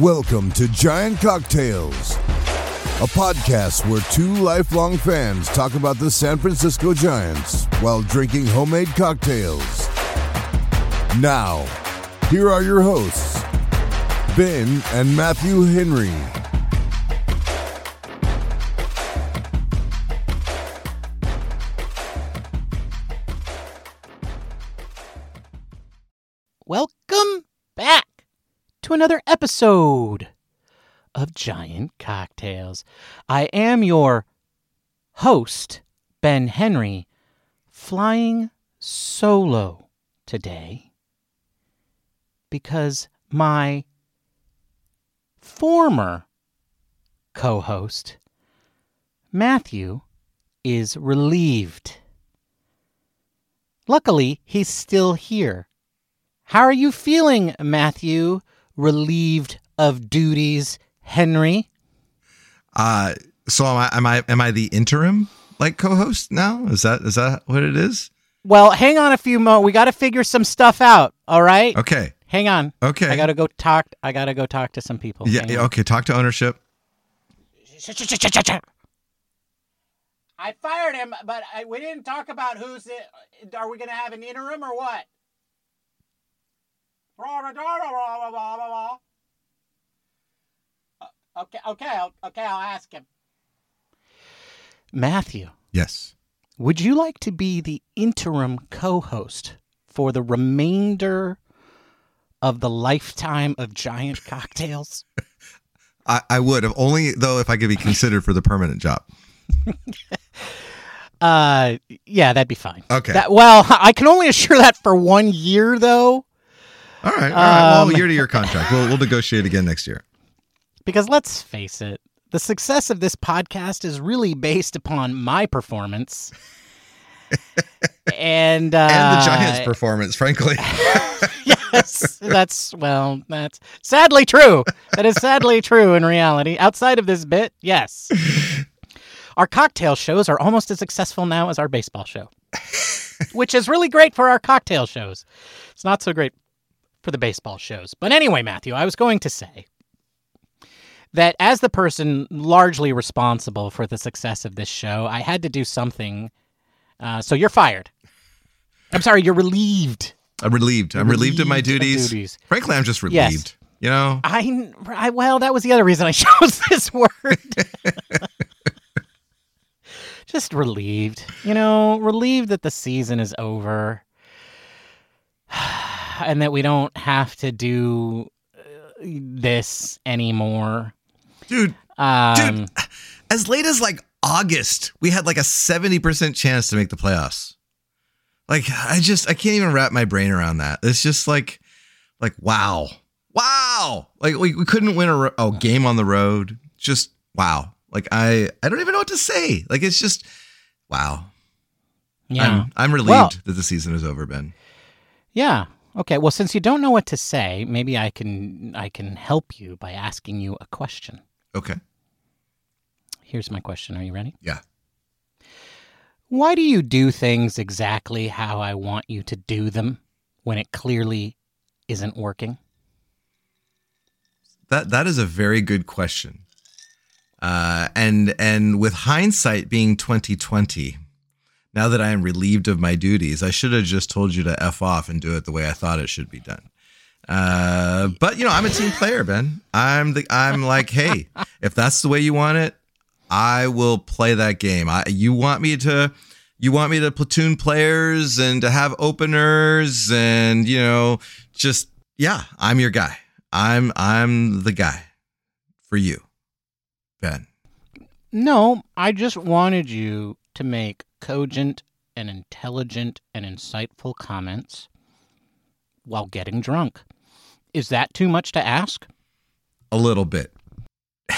Welcome to Giant Cocktails, a podcast where two lifelong fans talk about the San Francisco Giants while drinking homemade cocktails. Now, here are your hosts, Ben and Matthew Henry. To another episode of Giant Cocktails. I am your host, Ben Henry, flying solo today because my former co host, Matthew, is relieved. Luckily, he's still here. How are you feeling, Matthew? Relieved of duties, Henry? Uh so am I am I am I the interim like co-host now? Is that is that what it is? Well, hang on a few mo. We got to figure some stuff out. All right. Okay. Hang on. Okay. I gotta go talk. I gotta go talk to some people. Yeah, yeah, okay, talk to ownership. I fired him, but I, we didn't talk about who's it. Are we gonna have an interim or what? Uh, Okay, okay, I'll, okay. I'll ask him. Matthew, Yes. would you like to be the interim co-host for the remainder of the lifetime of Giant Cocktails? I, I would have only though if I could be considered for the permanent job. Uh, yeah, that'd be fine. Okay. That, well, I can only assure that for one year, though, All right. All right. Um, well, year to year contract. We'll we'll negotiate again next year. because let's face it, the success of this podcast is really based upon my performance. and uh, And the Giants performance, frankly. yes, that's well, that's sadly true. That is sadly true in reality. Outside of this bit, yes. Our cocktail shows are almost as successful now as our baseball show, which is really great for our cocktail shows. It's not so great for the baseball shows. But anyway, Matthew, I was going to say that as the person largely responsible for the success of this show, I had to do something. Uh, so you're fired. I'm sorry, you're relieved. I'm relieved. I'm relieved of my Relieved of duties. duties. Frankly, I'm just relieved. Yes. relieved. You know? I, I well, that was the other reason I chose this word. Just relieved, you know, relieved that the season is over, and that we don't have to do uh, this anymore. Dude, Um, dude, as late as like August, we had like a 70% chance to make the playoffs. Like I just I can't even wrap my brain around that. It's just like like wow. Wow. Like we, we couldn't win a, ro- a game on the road. Just wow. Like I I don't even know what to say. Like it's just wow. yeah, I'm I'm relieved Well- that the season is over, Ben. yeah. Okay. Well, since you don't know what to say, maybe I can I can help you by asking you a question. Okay. Here's my question. Are you ready? Yeah. Why do you do things exactly how I want you to do them when it clearly isn't working? That that is a very good question. Uh, and and with hindsight being 2020, now that I am relieved of my duties, I should have just told you to f off and do it the way I thought it should be done. Uh, but you know, I'm a team player, Ben. I'm the I'm like, hey, if that's the way you want it, I will play that game. I you want me to you want me to platoon players and to have openers and you know just yeah, I'm your guy. I'm I'm the guy for you, Ben. No, I just wanted you to make cogent and intelligent and insightful comments while getting drunk. Is that too much to ask? A little bit.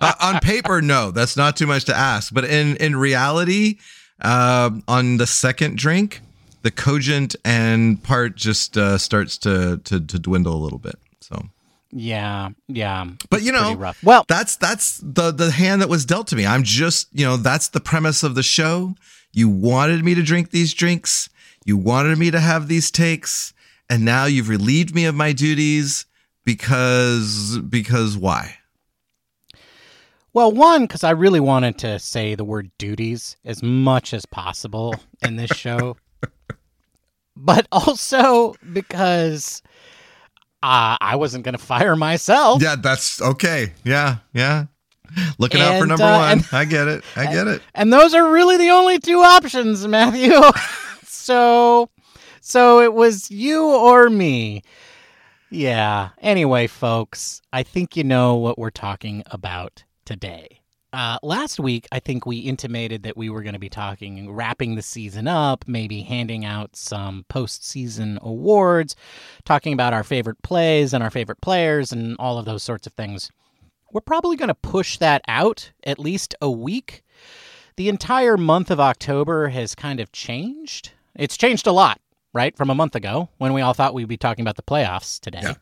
Uh, on paper, no, that's not too much to ask. But in in reality, um, on the second drink, the cogent and part just uh, starts to, to to dwindle a little bit. So Yeah, yeah. But you know. Well, that's that's the the hand that was dealt to me. I'm just, you know, that's the premise of the show. You wanted me to drink these drinks. You wanted me to have these takes, and now you've relieved me of my duties because because why? Well, one, because I really wanted to say the word duties as much as possible in this show, but also because uh, I wasn't going to fire myself. Yeah, that's okay. Yeah, yeah. Looking out for number uh, one. and- I get it. I get it. And those are really the only two options, Matthew. so so it was you or me. Yeah. Anyway, folks, I think you know what we're talking about today. Uh, last week, I think we intimated that we were going to be talking, wrapping the season up, maybe handing out some postseason awards, talking about our favorite plays and our favorite players and all of those sorts of things. We're probably going to push that out at least a week the entire month of October has kind of changed. It's changed a lot, right? From a month ago when we all thought we'd be talking about the playoffs today. Yeah.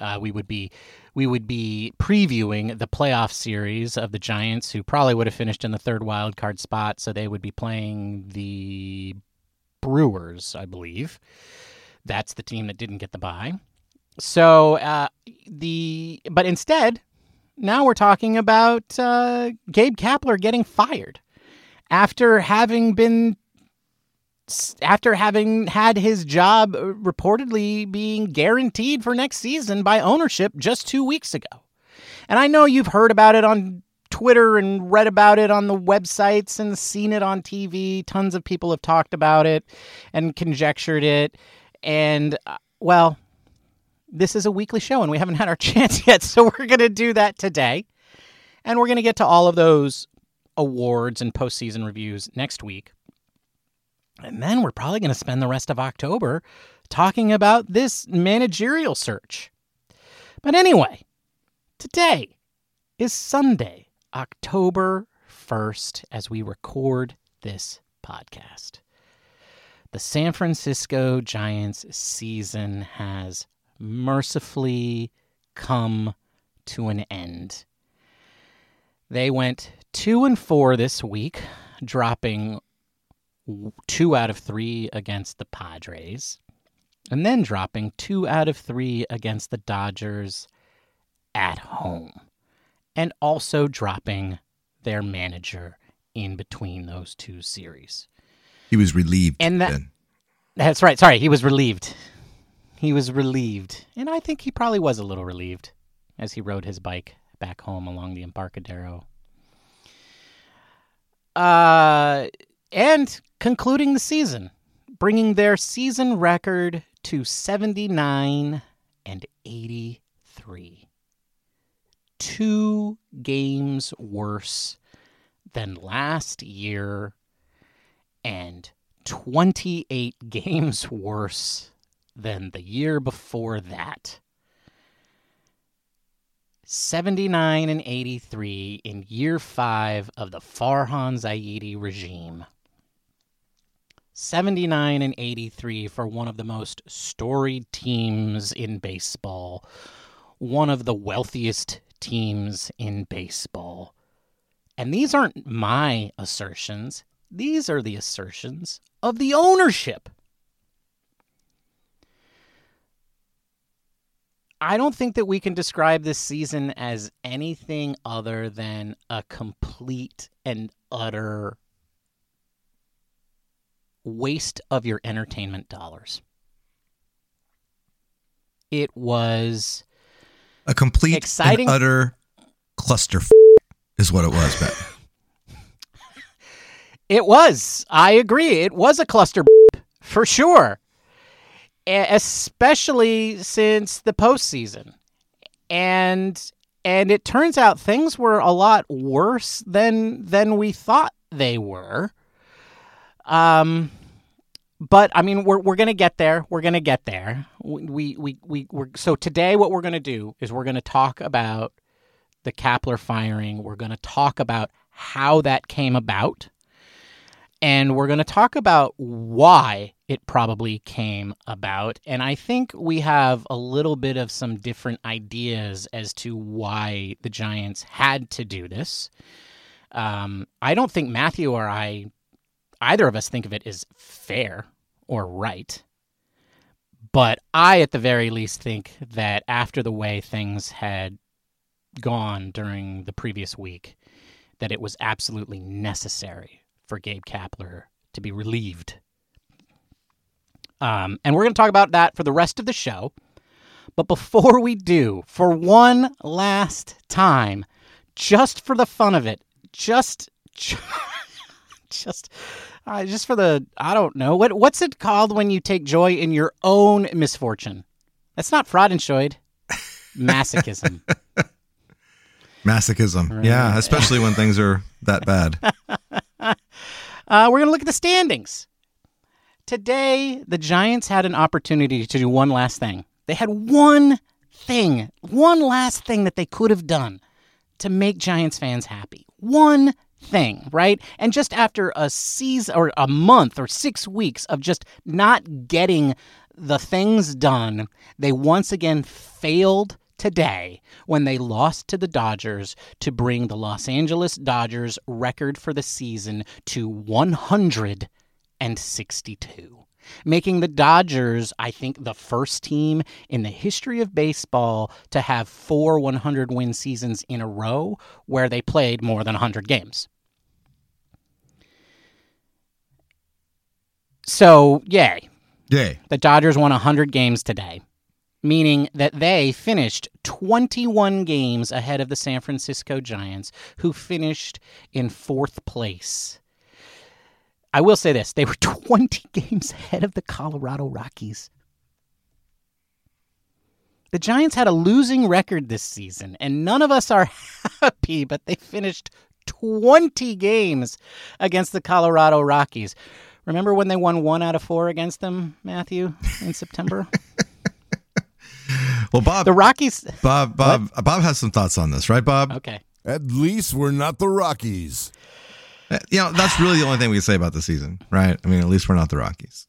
Uh, we would be we would be previewing the playoff series of the Giants, who probably would have finished in the third wild card spot, so they would be playing the Brewers, I believe. That's the team that didn't get the bye. So uh, the but instead, now we're talking about uh, Gabe Kapler getting fired after having been after having had his job uh, reportedly being guaranteed for next season by ownership just two weeks ago. And I know you've heard about it on Twitter and read about it on the websites and seen it on TV. Tons of people have talked about it and conjectured it. And, uh, well, this is a weekly show and we haven't had our chance yet. So we're going to do that today. And we're going to get to all of those awards and postseason reviews next week. And then we're probably going to spend the rest of October talking about this managerial search. But anyway, today is Sunday, October 1st, as we record this podcast. The San Francisco Giants season has mercifully come to an end. They went 2 and 4 this week, dropping two out of three against the Padres, and then dropping two out of three against the Dodgers at home, and also dropping their manager in between those two series. He was relieved. And that- then. That's right. Sorry, he was relieved. He was relieved. And I think he probably was a little relieved as he rode his bike back home along the Embarcadero. Uh, and concluding the season, bringing their season record to 79 and 83. Two games worse than last year and 28 games worse than the year before that. 79 and 83 in year five of the Farhan Zaidi regime. 79 and 83 for one of the most storied teams in baseball, one of the wealthiest teams in baseball. And these aren't my assertions, these are the assertions of the ownership. I don't think that we can describe this season as anything other than a complete and utter waste of your entertainment dollars. It was A complete Exciting- utter cluster f- is what it was, Ben. It was. I agree. It was a cluster for sure, especially since the postseason, and and it turns out things were a lot worse than than we thought they were. Um, but I mean, we're we're gonna get there. We're gonna get there. We we we, we we're so today. What we're gonna do is we're gonna talk about the Kapler firing. We're gonna talk about how that came about and we're to talk about why it probably came about. And I think we have a little bit of some different ideas as to why the Giants had to do this. Um, I don't think Matthew or I, either of us, think of it as fair or right. but I, at the very least, think that after the way things had gone during the previous week, that it was absolutely necessary for Gabe Kapler to be relieved. Um, and we're going to talk about that for the rest of the show. But before we do, for one last time, just for the fun of it, just, just, uh, just for the, I don't know, what what's it called when you take joy in your own misfortune? That's not fraudenscheid, masochism. Masochism. Right. Yeah, especially when things are that bad. uh, we're going to look at the standings. Today, the Giants had an opportunity to do one last thing. They had one thing, one last thing that they could have done to make Giants fans happy. One thing, right? And just after a season or a month or six weeks of just not getting the things done, they once again failed today when they lost to the Dodgers to bring the Los Angeles Dodgers record for the season to 162 making the Dodgers, I think, the first team in the history of baseball to have four 100 win seasons in a row where they played more than 100 games. So, yay. Yay. The Dodgers won 100 games today meaning that they finished 21 games ahead of the San Francisco Giants, who finished in fourth place. I will say this they were 20 games ahead of the Colorado Rockies. The Giants had a losing record this season, and none of us are happy, but they finished 20 games against the Colorado Rockies. Remember when they won one out of four against them, Matthew, in September? Well, Bob, the Rockies. Bob, Bob, what? Bob has some thoughts on this, right, Bob? Okay. At least we're not the Rockies. Uh, you know, that's really the only thing we can say about the season, right? I mean, at least we're not the Rockies.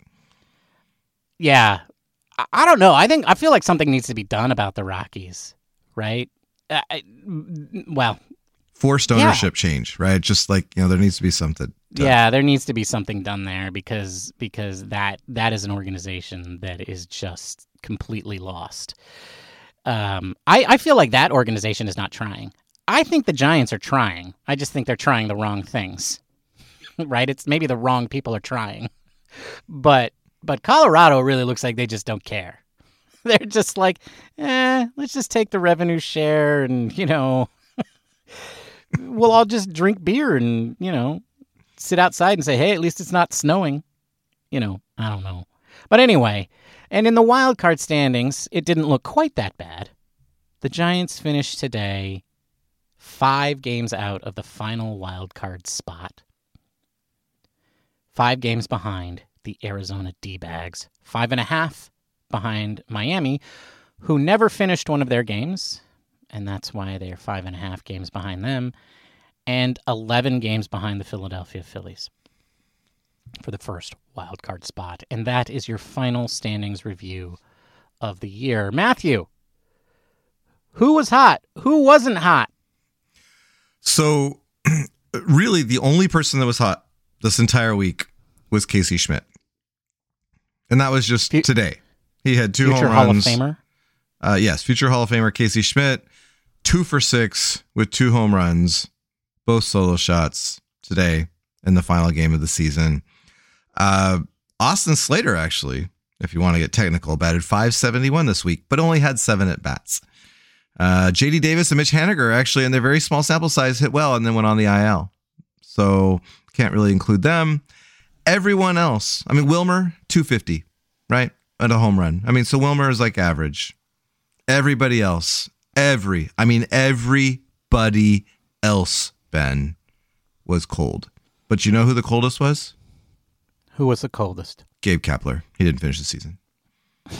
Yeah, I don't know. I think I feel like something needs to be done about the Rockies, right? Uh, I, well, forced ownership yeah. change, right? Just like you know, there needs to be something. Done. Yeah, there needs to be something done there because because that that is an organization that is just completely lost. Um, I, I feel like that organization is not trying. I think the Giants are trying. I just think they're trying the wrong things. right? It's maybe the wrong people are trying. But but Colorado really looks like they just don't care. They're just like, eh, let's just take the revenue share and, you know, we'll all just drink beer and, you know, sit outside and say, hey, at least it's not snowing. You know, I don't know. But anyway, and in the wild card standings, it didn't look quite that bad. The Giants finished today five games out of the final wild card spot. Five games behind the Arizona D bags. Five and a half behind Miami, who never finished one of their games, and that's why they're five and a half games behind them, and 11 games behind the Philadelphia Phillies for the first wild card spot. And that is your final standings review of the year. Matthew, who was hot? Who wasn't hot? So, really, the only person that was hot this entire week was Casey Schmitt. And that was just F- today. He had two future home runs. Hall of Famer? Uh, yes, future Hall of Famer Casey Schmitt, two for six with two home runs, both solo shots today in the final game of the season. Uh, Austin Slater, actually, if you want to get technical, batted 571 this week, but only had seven at bats. Uh, JD Davis and Mitch Haniger actually, in their very small sample size, hit well and then went on the IL. So can't really include them. Everyone else, I mean, Wilmer, 250, right? At a home run. I mean, so Wilmer is like average. Everybody else, every, I mean, everybody else, Ben, was cold. But you know who the coldest was? Who was the coldest? Gabe Kapler. He didn't finish the season.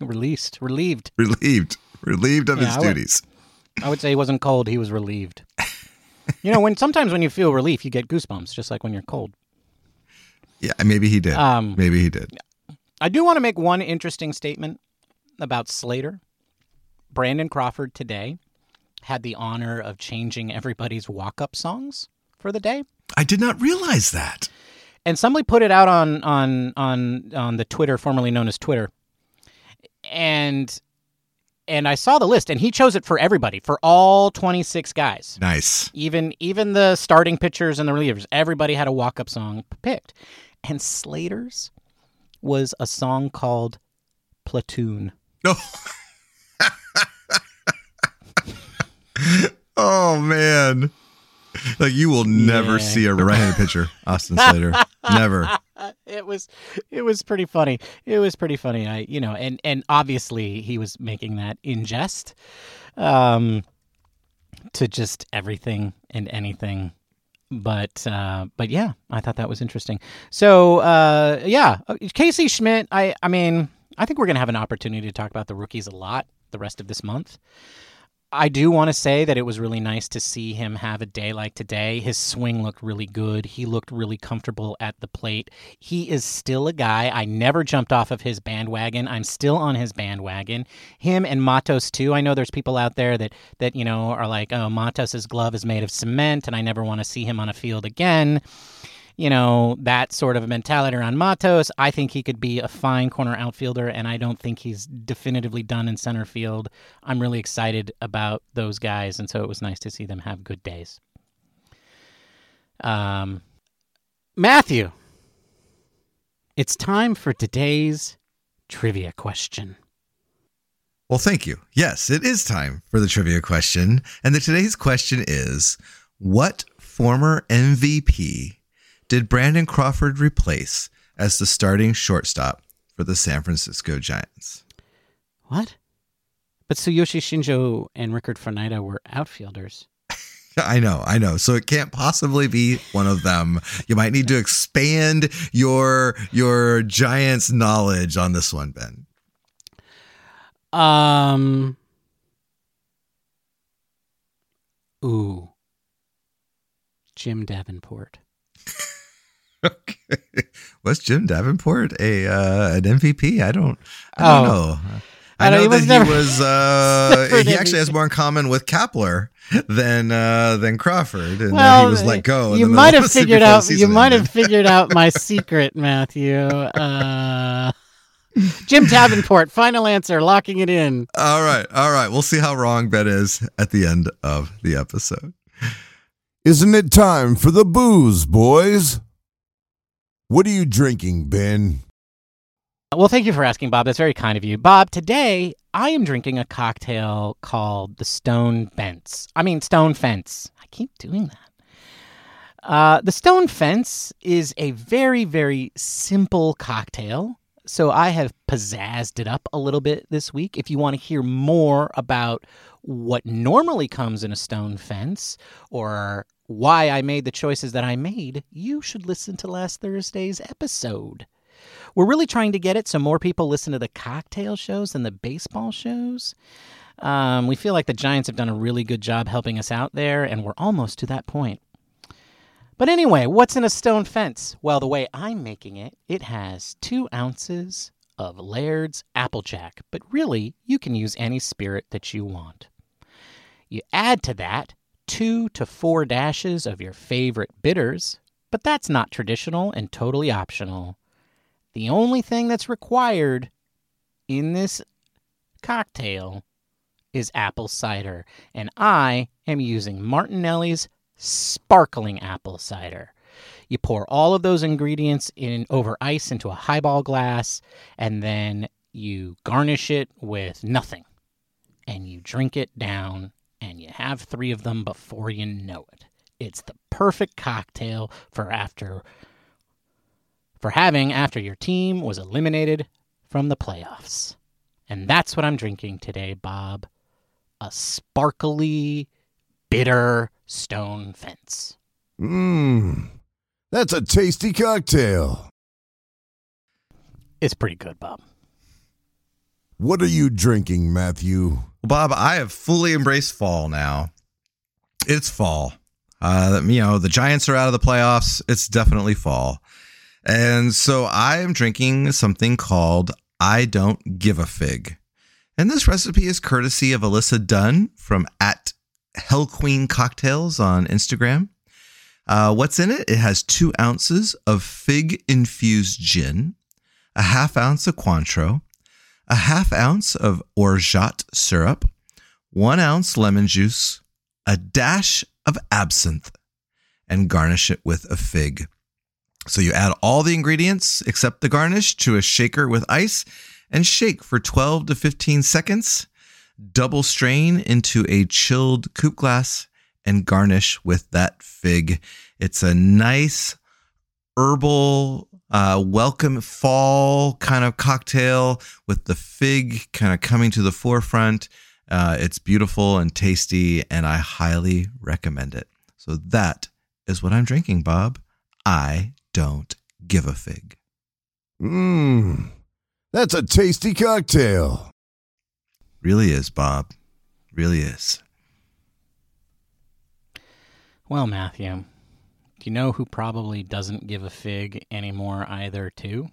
Released, relieved, relieved, relieved of yeah, his I duties. Would, I would say he wasn't cold; he was relieved. you know, when sometimes when you feel relief, you get goosebumps, just like when you're cold. Yeah, maybe he did. Um, maybe he did. I do want to make one interesting statement about Slater. Brandon Crawford today had the honor of changing everybody's walk-up songs for the day. I did not realize that. and somebody put it out on on on on the Twitter, formerly known as Twitter, and and I saw the list, and he chose it for everybody, for all 26 guys. Nice. Even even the starting pitchers and the relievers, everybody had a walk up song picked, and Slater's was a song called Platoon. Oh. oh man. Like you will never Yeah. see a right-handed pitcher, Austin Slater. never. it was it was pretty funny. It was pretty funny. I you know, and and obviously he was making that in jest. Um to just everything and anything. But uh but yeah, I thought that was interesting. So uh yeah, uh, Casey Schmitt, I I mean, I think we're going to have an opportunity to talk about the rookies a lot the rest of this month. I do want to say that it was really nice to see him have a day like today. His swing looked really good. He looked really comfortable at the plate. He is still a guy. I never jumped off of his bandwagon. I'm still on his bandwagon. Him and Matos too. I know there's people out there that that you know are like, "Oh, Matos's glove is made of cement and I never want to see him on a field again." You know, that sort of mentality around Matos. I think he could be a fine corner outfielder, and I don't think he's definitively done in center field. I'm really excited about those guys, and so it was nice to see them have good days. Um, Matthew, it's time for today's trivia question. Well, thank you. Yes, it is time for the trivia question. And the, today's question is What former MVP did Brandon Crawford replace as the starting shortstop for the San Francisco Giants? What? But Tsuyoshi Shinjo and Rickard Fernida were outfielders. I know, I know. So it can't possibly be one of them. You might need to expand your your Giants knowledge on this one, Ben. Um. Ooh. Jim Davenport. Okay. Was Jim Davenport a uh, an MVP? I don't. I don't Oh. know. I I know, know he that was he never- was. Uh, he actually has more in common with Kapler than uh, than Crawford, and well, then he was let go. You might have figured out. You season might have figured out my secret, Matthew. Uh, Jim Davenport. Final answer. Locking it in. All right, all right. We'll see how wrong Ben is at the end of the episode. Isn't it time for the booze, boys? What are you drinking, Ben? Well, thank you for asking, Bob. That's very kind of you. Bob, today I am drinking a cocktail called the Stone Fence. I mean, Stone Fence. I keep doing that. Uh, the Stone Fence is a very, very simple cocktail. So I have pizzazzed it up a little bit this week. If you want to hear more about what normally comes in a stone fence or why I made the choices that I made, you should listen to last Thursday's episode. We're really trying to get it so more people listen to the cocktail shows than the baseball shows. Um, we feel like the Giants have done a really good job helping us out there, and we're almost to that point. But anyway, what's in a stone fence? Well, the way I'm making it, it has two ounces of Laird's Applejack, but really, you can use any spirit that you want. You add to that two to four dashes of your favorite bitters, but that's not traditional and totally optional. The only thing that's required in this cocktail is apple cider, and I am using Martinelli's sparkling apple cider. You pour all of those ingredients in over ice into a highball glass, and then you garnish it with nothing. And you drink it down, and you have three of them before you know it. It's the perfect cocktail for after for having after your team was eliminated from the playoffs. And that's what I'm drinking today, Bob. A sparkly, bitter stone fence. Mmm, that's a tasty cocktail. It's pretty good, Bob. What are you drinking, Matthew? Bob, I have fully embraced fall now. It's fall. Uh, you know, the Giants are out of the playoffs. It's definitely fall. And so I am drinking something called I Don't Give a Fig. And this recipe is courtesy of Alyssa Dunn from at Hell Queen Cocktails on Instagram. Uh, what's in it? It has two ounces of fig infused gin, a half ounce of Cointreau, a half ounce of orgeat syrup, one ounce lemon juice, a dash of absinthe, and garnish it with a fig. So you add all the ingredients except the garnish to a shaker with ice and shake for 12 to 15 seconds. Double strain into a chilled coupe glass and garnish with that fig. It's a nice herbal, uh, welcome fall kind of cocktail with the fig kind of coming to the forefront. Uh, it's beautiful and tasty, and I highly recommend it. So that is what I'm drinking, Bob. I don't give a fig. Mmm, that's a tasty cocktail. Really is, Bob. Really is. Well, Matthew, do you know who probably doesn't give a fig anymore either, too?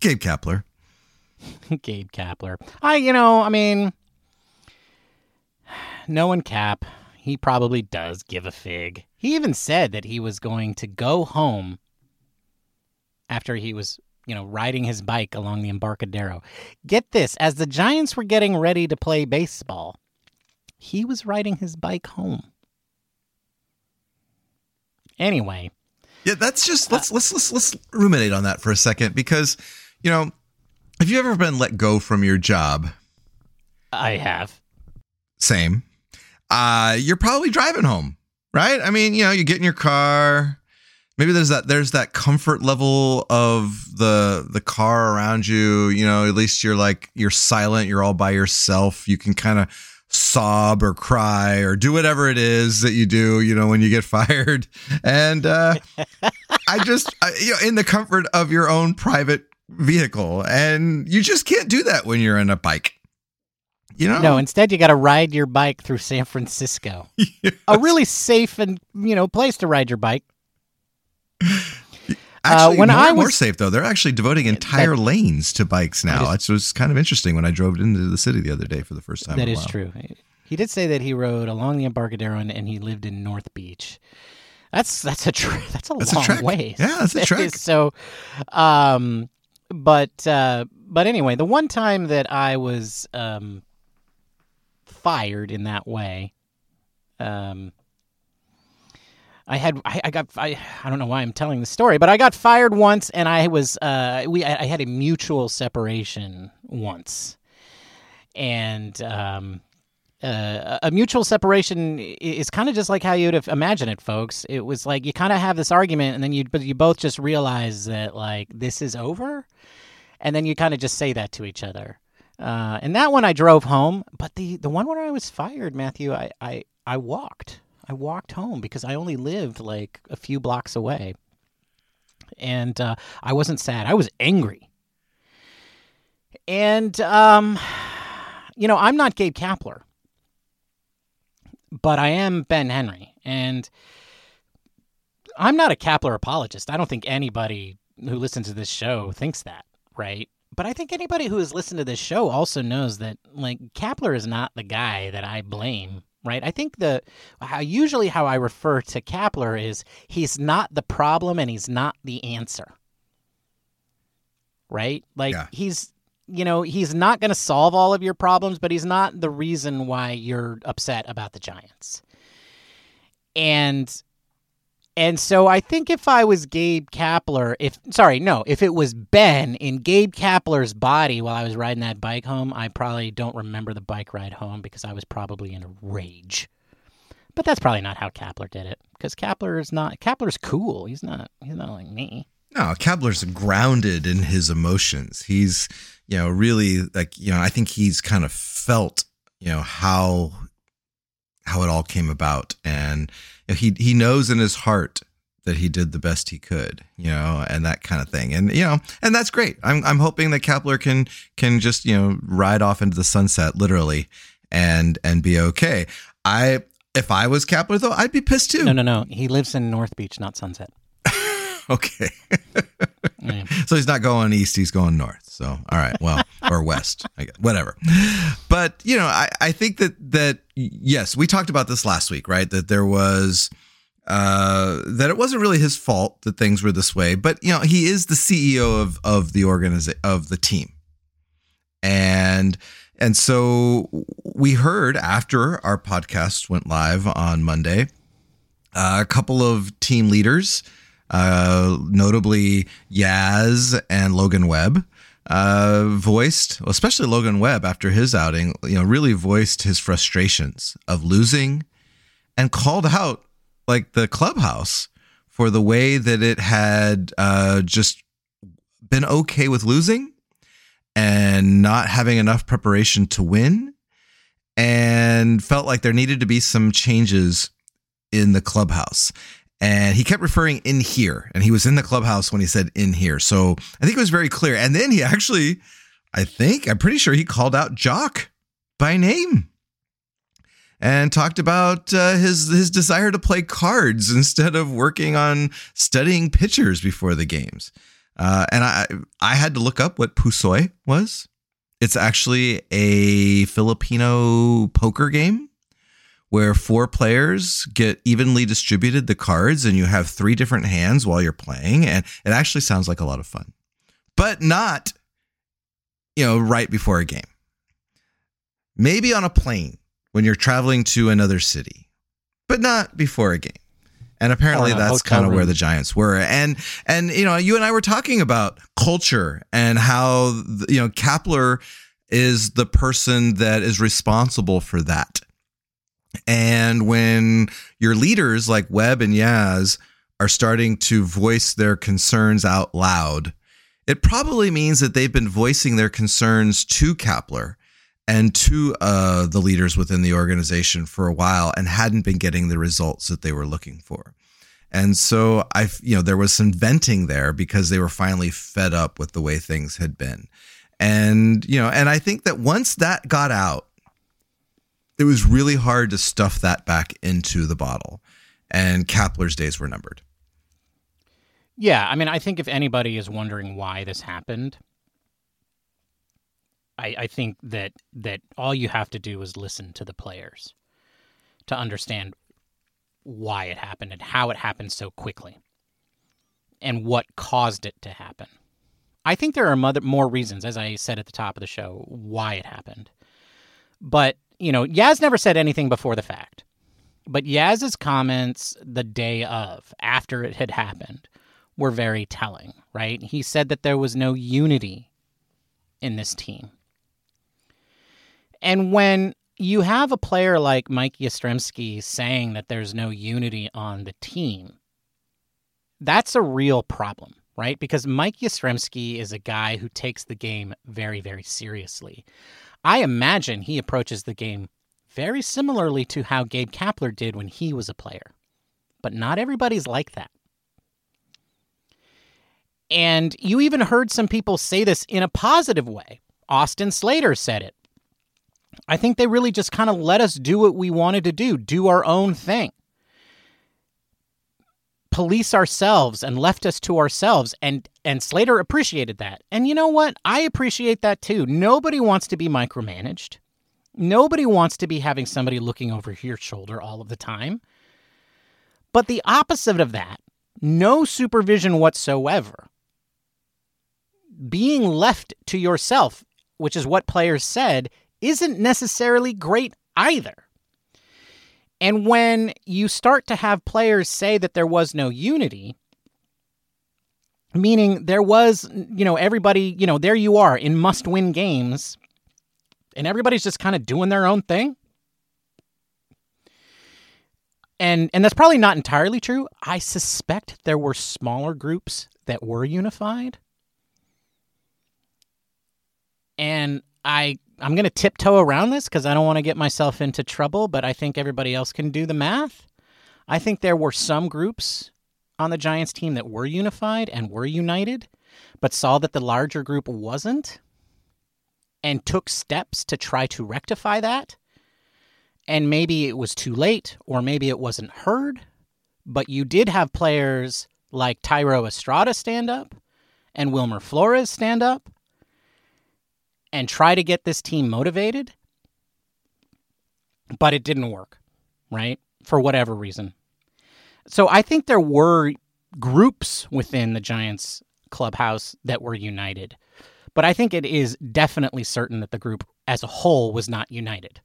Gabe Kapler. Gabe Kapler. I, you know, I mean, knowing Cap, he probably does give a fig. He even said that he was going to go home after he was, you know, riding his bike along the Embarcadero. Get this, as the Giants were getting ready to play baseball, he was riding his bike home. Anyway, Yeah, that's just let's let's let's let's ruminate on that for a second because, you know, have you ever been let go from your job? I have. Same. Uh, you're probably driving home, right? I mean, you know, you get in your car. Maybe there's that there's that comfort level of the the car around you. You know, at least you're like you're silent. You're all by yourself. You can kind of sob or cry or do whatever it is that you do. You know, when you get fired. And uh, I just I, you know in the comfort of your own private vehicle, and you just can't do that when you're in a bike. You know, No, instead you got to ride your bike through San Francisco. A really safe and, you know, place to ride your bike. Actually, when more, I and more safe though. They're actually devoting entire lanes to bikes now. It was kind of interesting when I drove into the city the other day for the first time. That is while. true. He did say that he rode along the Embarcadero and, and he lived in North Beach. That's that's a tr- that's a That's long ways. Yeah, that's a That trek. So, um, but uh, but anyway, the one time that I was um fired in that way, um, I had I, I got I, I don't know why I'm telling the story, but I got fired once, and I was uh we I, I had a mutual separation once, and um. Uh, a mutual separation is kind of just like how you'd imagine it, folks. It was like you kind of have this argument, and then you, but you both just realize that like this is over, and then you kind of just say that to each other. Uh, and that one I drove home, but the the one where I was fired, Matthew, I I I walked. I walked home because I only lived like a few blocks away, and uh, I wasn't sad. I was angry. And um, you know, I'm not Gabe Kapler, but I am Ben Henry, and I'm not a Kapler apologist. I don't think anybody who listens to this show thinks that, right? But I think anybody who has listened to this show also knows that like Kapler is not the guy that I blame, right? I think the how usually how I refer to Kapler is he's not the problem and he's not the answer. Right? Like Yeah. he's you know, he's not going to solve all of your problems, but he's not the reason why you're upset about the Giants. And and so I think if I was Gabe Kapler, if sorry, no, if it was Ben in Gabe Kapler's body while I was riding that bike home, I probably don't remember the bike ride home because I was probably in a rage. But that's probably not how Kapler did it because Kapler is not Kapler's cool. He's not he's not like me. No, Kapler's grounded in his emotions. He's, you know, really like, you know, I think he's kind of felt, you know, how how it all came about, and he he knows in his heart that he did the best he could, you know, and that kind of thing, and you know, and that's great. I'm I'm hoping that Kapler can can just you know ride off into the sunset, literally, and and be okay. I if I was Kapler though, I'd be pissed too. No, no, no. He lives in North Beach, not Sunset. Okay. Yeah. So he's not going east, he's going north. So all right, well, or west, I guess, whatever. But you know, I, I think that that yes, we talked about this last week, right? That there was uh, that it wasn't really his fault that things were this way, but you know he is the CEO of of the organization of the team, and and so we heard after our podcast went live on Monday, uh, a couple of team leaders, uh, notably Yaz and Logan Webb, uh, voiced, especially Logan Webb after his outing, you know, really voiced his frustrations of losing and called out like the clubhouse for the way that it had uh, just been okay with losing and not having enough preparation to win and felt like there needed to be some changes in the clubhouse. And he kept referring in here, and he was in the clubhouse when he said in here. So I think it was very clear. And then he actually, I think, I'm pretty sure he called out Joc by name and talked about uh, his his desire to play cards instead of working on studying pitchers before the games. Uh, and I I had to look up what Pusoy was. It's actually a Filipino poker game where four players get evenly distributed the cards and you have three different hands while you're playing and it actually sounds like a lot of fun. But not you know right before a game. Maybe on a plane when you're traveling to another city but not before a game. And apparently oh, that's kind of where the giants were. And and you know you and i were talking about culture and how you know kapler is the person that is responsible for that and when your leaders like Webb and Yaz are starting to voice their concerns out loud, it probably means that they've been voicing their concerns to Kapler and to uh, the leaders within the organization for a while and hadn't been getting the results that they were looking for. And so I, you know, there was some venting there because they were finally fed up with the way things had been. And, you know, and I think that once that got out, it was really hard to stuff that back into the bottle. And Kapler's days were numbered. Yeah, I mean, I think if anybody is wondering why this happened, I, I think that that all you have to do is listen to the players to understand why it happened and how it happened so quickly and what caused it to happen. I think there are more reasons, as I said at the top of the show, why it happened. But you know, Yaz never said anything before the fact, but Yaz's comments the day of, after it had happened, were very telling, right? He said that there was no unity in this team. And when you have a player like Mike Yastrzemski saying that there's no unity on the team, that's a real problem, right? Because Mike Yastrzemski is a guy who takes the game very, very seriously. I imagine he approaches the game very similarly to how Gabe Kapler did when he was a player. But not everybody's like that. And you even heard some people say this in a positive way. Austin Slater said it. I think they really just kind of let us do what we wanted to do, do our own thing police ourselves and left us to ourselves and and Slater appreciated that. And you know what? I appreciate that too. Nobody wants to be micromanaged. Nobody wants to be having somebody looking over your shoulder all of the time. But the opposite of that, no supervision whatsoever. Being left to yourself, which is what players said, isn't necessarily great either. And when you start to have players say that there was no unity, meaning there was, you know, everybody, you know, there you are in must win games, and everybody's just kind of doing their own thing. And, and that's probably not entirely true. I suspect there were smaller groups that were unified. And I I'm going to tiptoe around this because I don't want to get myself into trouble, but I think everybody else can do the math. I think there were some groups on the Giants team that were unified and were united, but saw that the larger group wasn't and took steps to try to rectify that. And maybe it was too late, or maybe it wasn't heard, but you did have players like Thairo Estrada stand up and Wilmer Flores stand up and try to get this team motivated, but it didn't work, right? For whatever reason. So I think there were groups within the Giants clubhouse that were united. But I think it is definitely certain that the group as a whole was not united.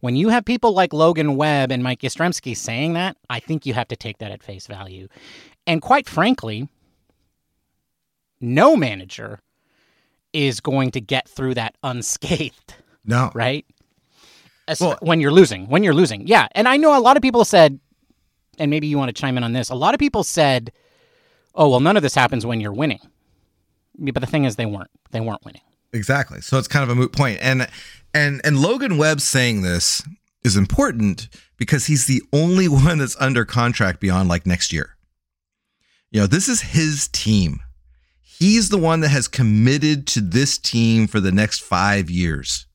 When you have people like Logan Webb and Mike Yastrzemski saying that, I think you have to take that at face value. And quite frankly, no manager is going to get through that unscathed, No. right? As- Well- when you're losing, when you're losing. Yeah. And I know a lot of people said, and maybe you want to chime in on this, a lot of people said, oh, well, none of this happens when you're winning. But the thing is, they weren't. They weren't winning. Exactly. So it's kind of a moot point. And and and Logan Webb saying this is important because he's the only one that's under contract beyond like next year. You know, this is his team. He's the one that has committed to this team for the next 5 years.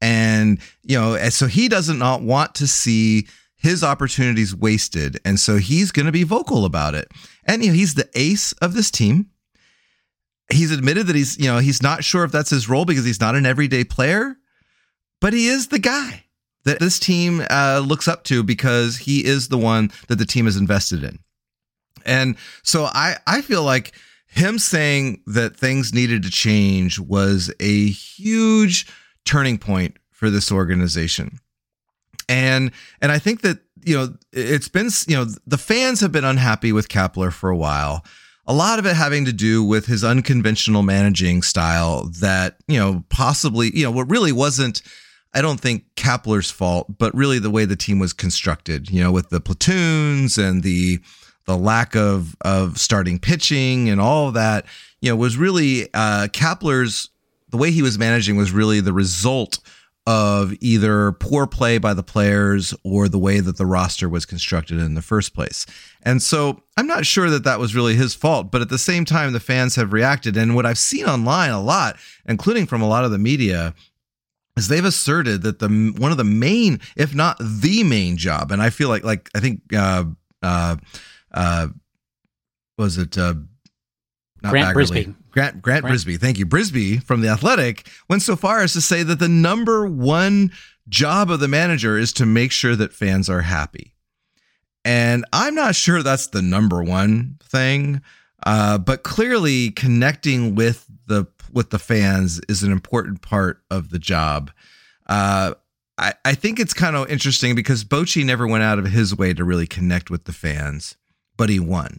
And you know, so he does not want to see his opportunities wasted. And so he's going to be vocal about it. And you know, he's the ace of this team he's admitted that he's you know he's not sure if that's his role because he's not an everyday player but he is the guy that this team uh, looks up to because he is the one that the team is invested in and so i i feel like him saying that things needed to change was a huge turning point for this organization and and i think that you know it's been you know the fans have been unhappy with Kapler for a while. A lot of it having to do with his unconventional managing style that, you know, possibly, you know, what really wasn't, I don't think Kapler's fault, but really the way the team was constructed, you know, with the platoons and the, the lack of, of starting pitching and all of that, you know, was really, uh, Kapler's, the way he was managing was really the result of either poor play by the players or the way that the roster was constructed in the first place. And so I'm not sure that that was really his fault, but at the same time, the fans have reacted. And what I've seen online a lot, including from a lot of the media, is they've asserted that the one of the main, if not the main job, and I feel like like I think uh uh uh was it uh not Grant Baggarly. Brisbee. Grant Grant Grant- Brisbee. Thank you. Brisbee from the Athletic went so far as to say that the number one job of the manager is to make sure that fans are happy. And I'm not sure that's the number one thing, uh, but clearly connecting with the with the fans is an important part of the job. Uh, I, I think it's kind of interesting because Bochy never went out of his way to really connect with the fans, but he won.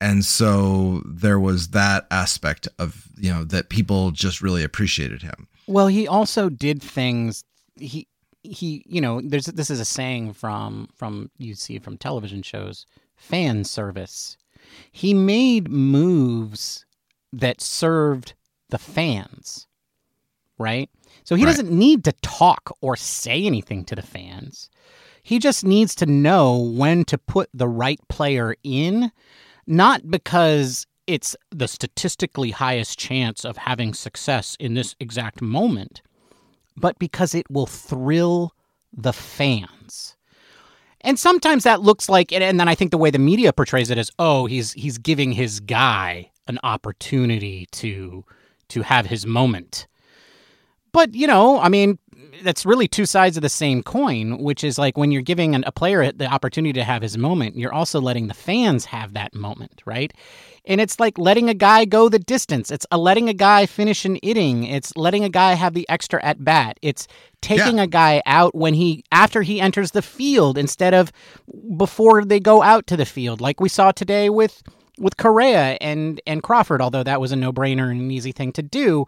And so there was that aspect of, you know, that people just really appreciated him. Well, he also did things. He he, you know, there's this is a saying from from you see from television shows, fan service. He made moves that served the fans, right? So he Right. doesn't need to talk or say anything to the fans. He just needs to know when to put the right player in, not because it's the statistically highest chance of having success in this exact moment, but because it will thrill the fans. And sometimes that looks like and- then I think the way the media portrays it is, oh, he's he's giving his guy an opportunity to to have his moment. But, you know, I mean, that's really two sides of the same coin, which is like when you're giving an, a player the opportunity to have his moment, you're also letting the fans have that moment, right? And it's like letting a guy go the distance. It's a letting a guy finish an inning. It's letting a guy have the extra at bat. It's taking a guy out when he after he enters the field instead of before they go out to the field, like we saw today with with Correa and and Crawford. Although that was a no brainer and an easy thing to do,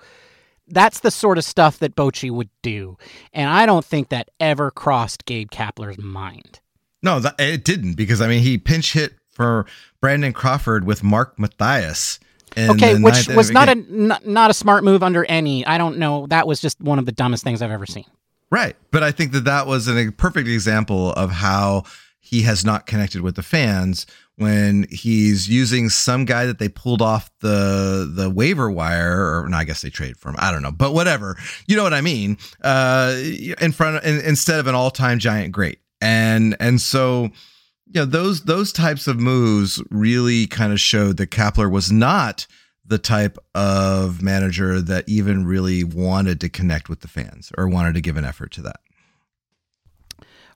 that's the sort of stuff that Bochy would do, and I don't think that ever crossed Gabe Kapler's mind. No, that, it didn't because I mean he pinch hit for Brandon Crawford with Mark Mathias. okay, which was not a not, not a smart move under any. I don't know. That was just one of the dumbest things I've ever seen. right. But I think that that was an, a perfect example of how he has not connected with the fans when he's using some guy that they pulled off the the waiver wire or no, I guess they traded for him. I don't know, but whatever. You know what I mean? Uh, in front of, in, instead of an all time giant great, and and so you know those those types of moves really kind of showed that Kapler was not the type of manager that even really wanted to connect with the fans or wanted to give an effort to that.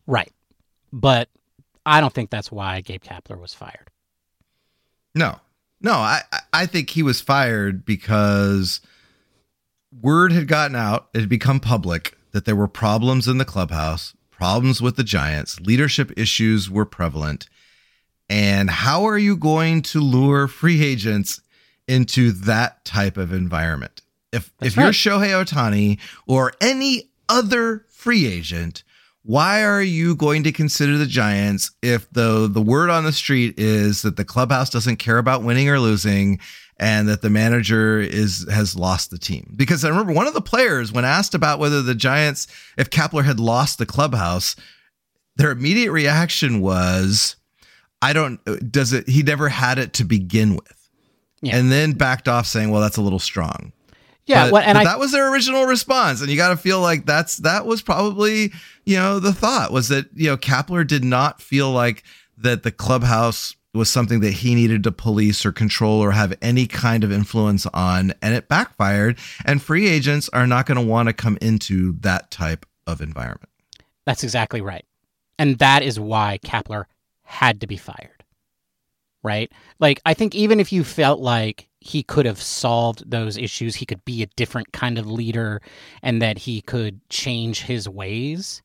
Right. But I don't think that's why Gabe Kapler was fired. No, no, I I think he was fired because word had gotten out, it had become public that there were problems in the clubhouse, problems with the Giants, leadership issues were prevalent. And how are you going to lure free agents into that type of environment? If That's if you're right. Shohei Ohtani or any other free agent, why are you going to consider the Giants if the the word on the street is that the clubhouse doesn't care about winning or losing and that the manager is has lost the team? Because I remember one of the players when asked about whether the Giants if Kapler had lost the clubhouse, their immediate reaction was I don't does it he never had it to begin with. Yeah. And then backed off saying, "Well, that's a little strong." Yeah, But- well, and I that was their original response, and you got to feel like that's that was probably you know the thought was that you know Kapler did not feel like that the clubhouse was something that he needed to police or control or have any kind of influence on, and it backfired. And free agents are not going to want to come into that type of environment. That's exactly right. And that is why Kapler had to be fired. Right? Like, I think even if you felt like he could have solved those issues, he could be a different kind of leader and that he could change his ways.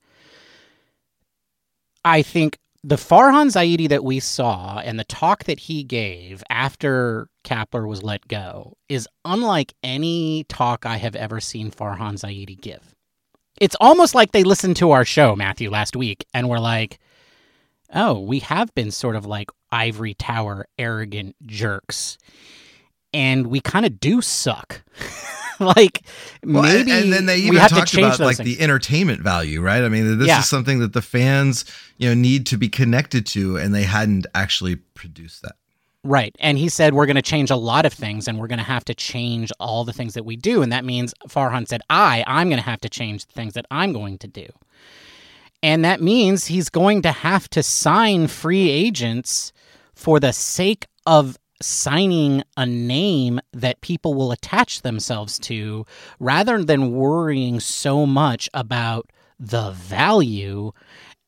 I think the Farhan Zaidi that we saw and the talk that he gave after Kapler was let go is unlike any talk I have ever seen Farhan Zaidi give it's almost like they listened to our show, Matthew, last week, and were like, oh, we have been sort of like ivory tower arrogant jerks. And we kind of do suck. like Well, and- maybe and, then they we even have to talked about like things. the entertainment value, right? I mean, this Yeah. is something that the fans you know need to be connected to, and they hadn't actually produced that. Right. And he said, we're going to change a lot of things and we're going to have to change all the things that we do. And that means Farhan said, I, I'm going to have to change the things that I'm going to do. And that means he's going to have to sign free agents for the sake of signing a name that people will attach themselves to rather than worrying so much about the value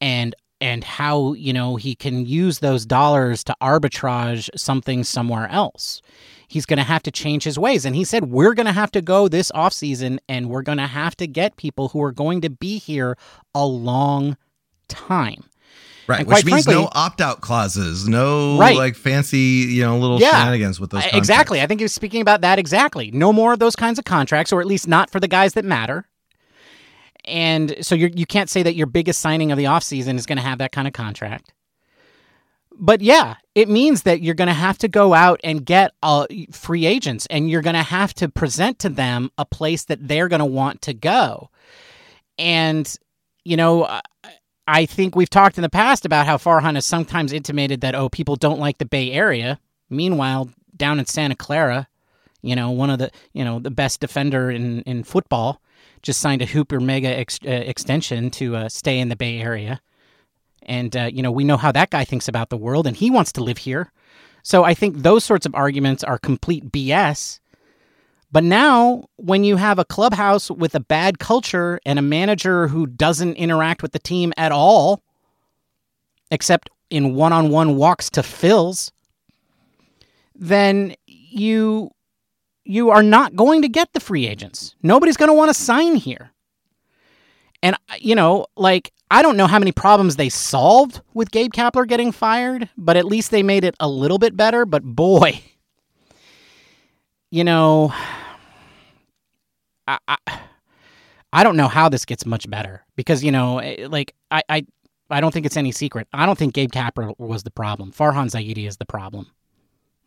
and and how you know he can use those dollars to arbitrage something somewhere else. He's going to have to change his ways. And he said we're going to have to go this offseason and we're going to have to get people who are going to be here a long time Right, which means frankly- no opt-out clauses, no Right. like fancy, you know, little Yeah. shenanigans with those. Contracts. exactly i think he was speaking about that exactly no more of those kinds of contracts or at least not for the guys that matter and so you're, you can't say that your biggest signing of the offseason is going to have that kind of contract but yeah it means that you're going to have to go out and get uh, free agents and you're going to have to present to them a place that they're going to want to go and you know I- think we've talked in the past about how farhan has sometimes intimated that oh people don't like the bay area. Meanwhile down in santa clara you know one of the you know the best defender in, in football just signed a hooper mega ex- uh, extension to uh, stay in the bay area. And uh, you know we know how that guy thinks about the world and he wants to live here. So i think those sorts of arguments are complete bs but now when you have a clubhouse with a bad culture and a manager who doesn't interact with the team at all except in one-on-one walks to fills then you you are not going to get the free agents nobody's going to want to sign here and you know like I don't know how many problems they solved with Gabe Kapler getting fired, but at least they made it a little bit better. But boy, you know, I, I, I don't know how this gets much better because you know, eh, like I, I, I don't think it's any secret. I don't think Gabe Kapler was the problem. Farhan Zaidi is the problem,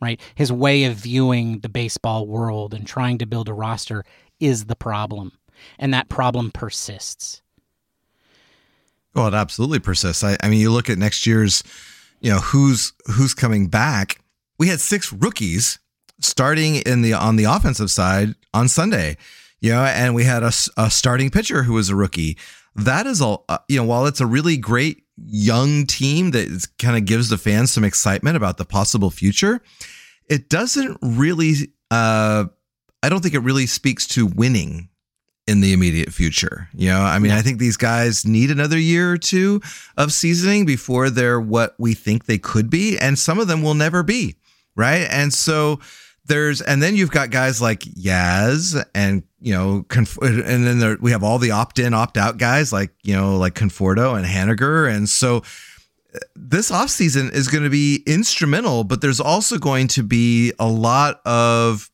right? His way of viewing the baseball world and trying to build a roster is the problem, and that problem persists. Well, it absolutely persists. I, I mean, you look at next year's, you know, who's who's coming back. We had six rookies starting in the on the offensive side on Sunday, you know, and we had a, a starting pitcher who was a rookie. That is all, uh, you know, while it's a really great young team that kind of gives the fans some excitement about the possible future, it doesn't really. Uh, I don't think it really speaks to winning in the immediate future. You know, I mean, I think these guys need another year or two of seasoning before they're what we think they could be, and some of them will never be, right? And so there's, and then you've got guys like Yaz and you know, Conf- and then there, we have all the opt-in, opt-out guys like you know, like Conforto and Haniger, and so uh, this offseason is going to be instrumental, but there's also going to be a lot of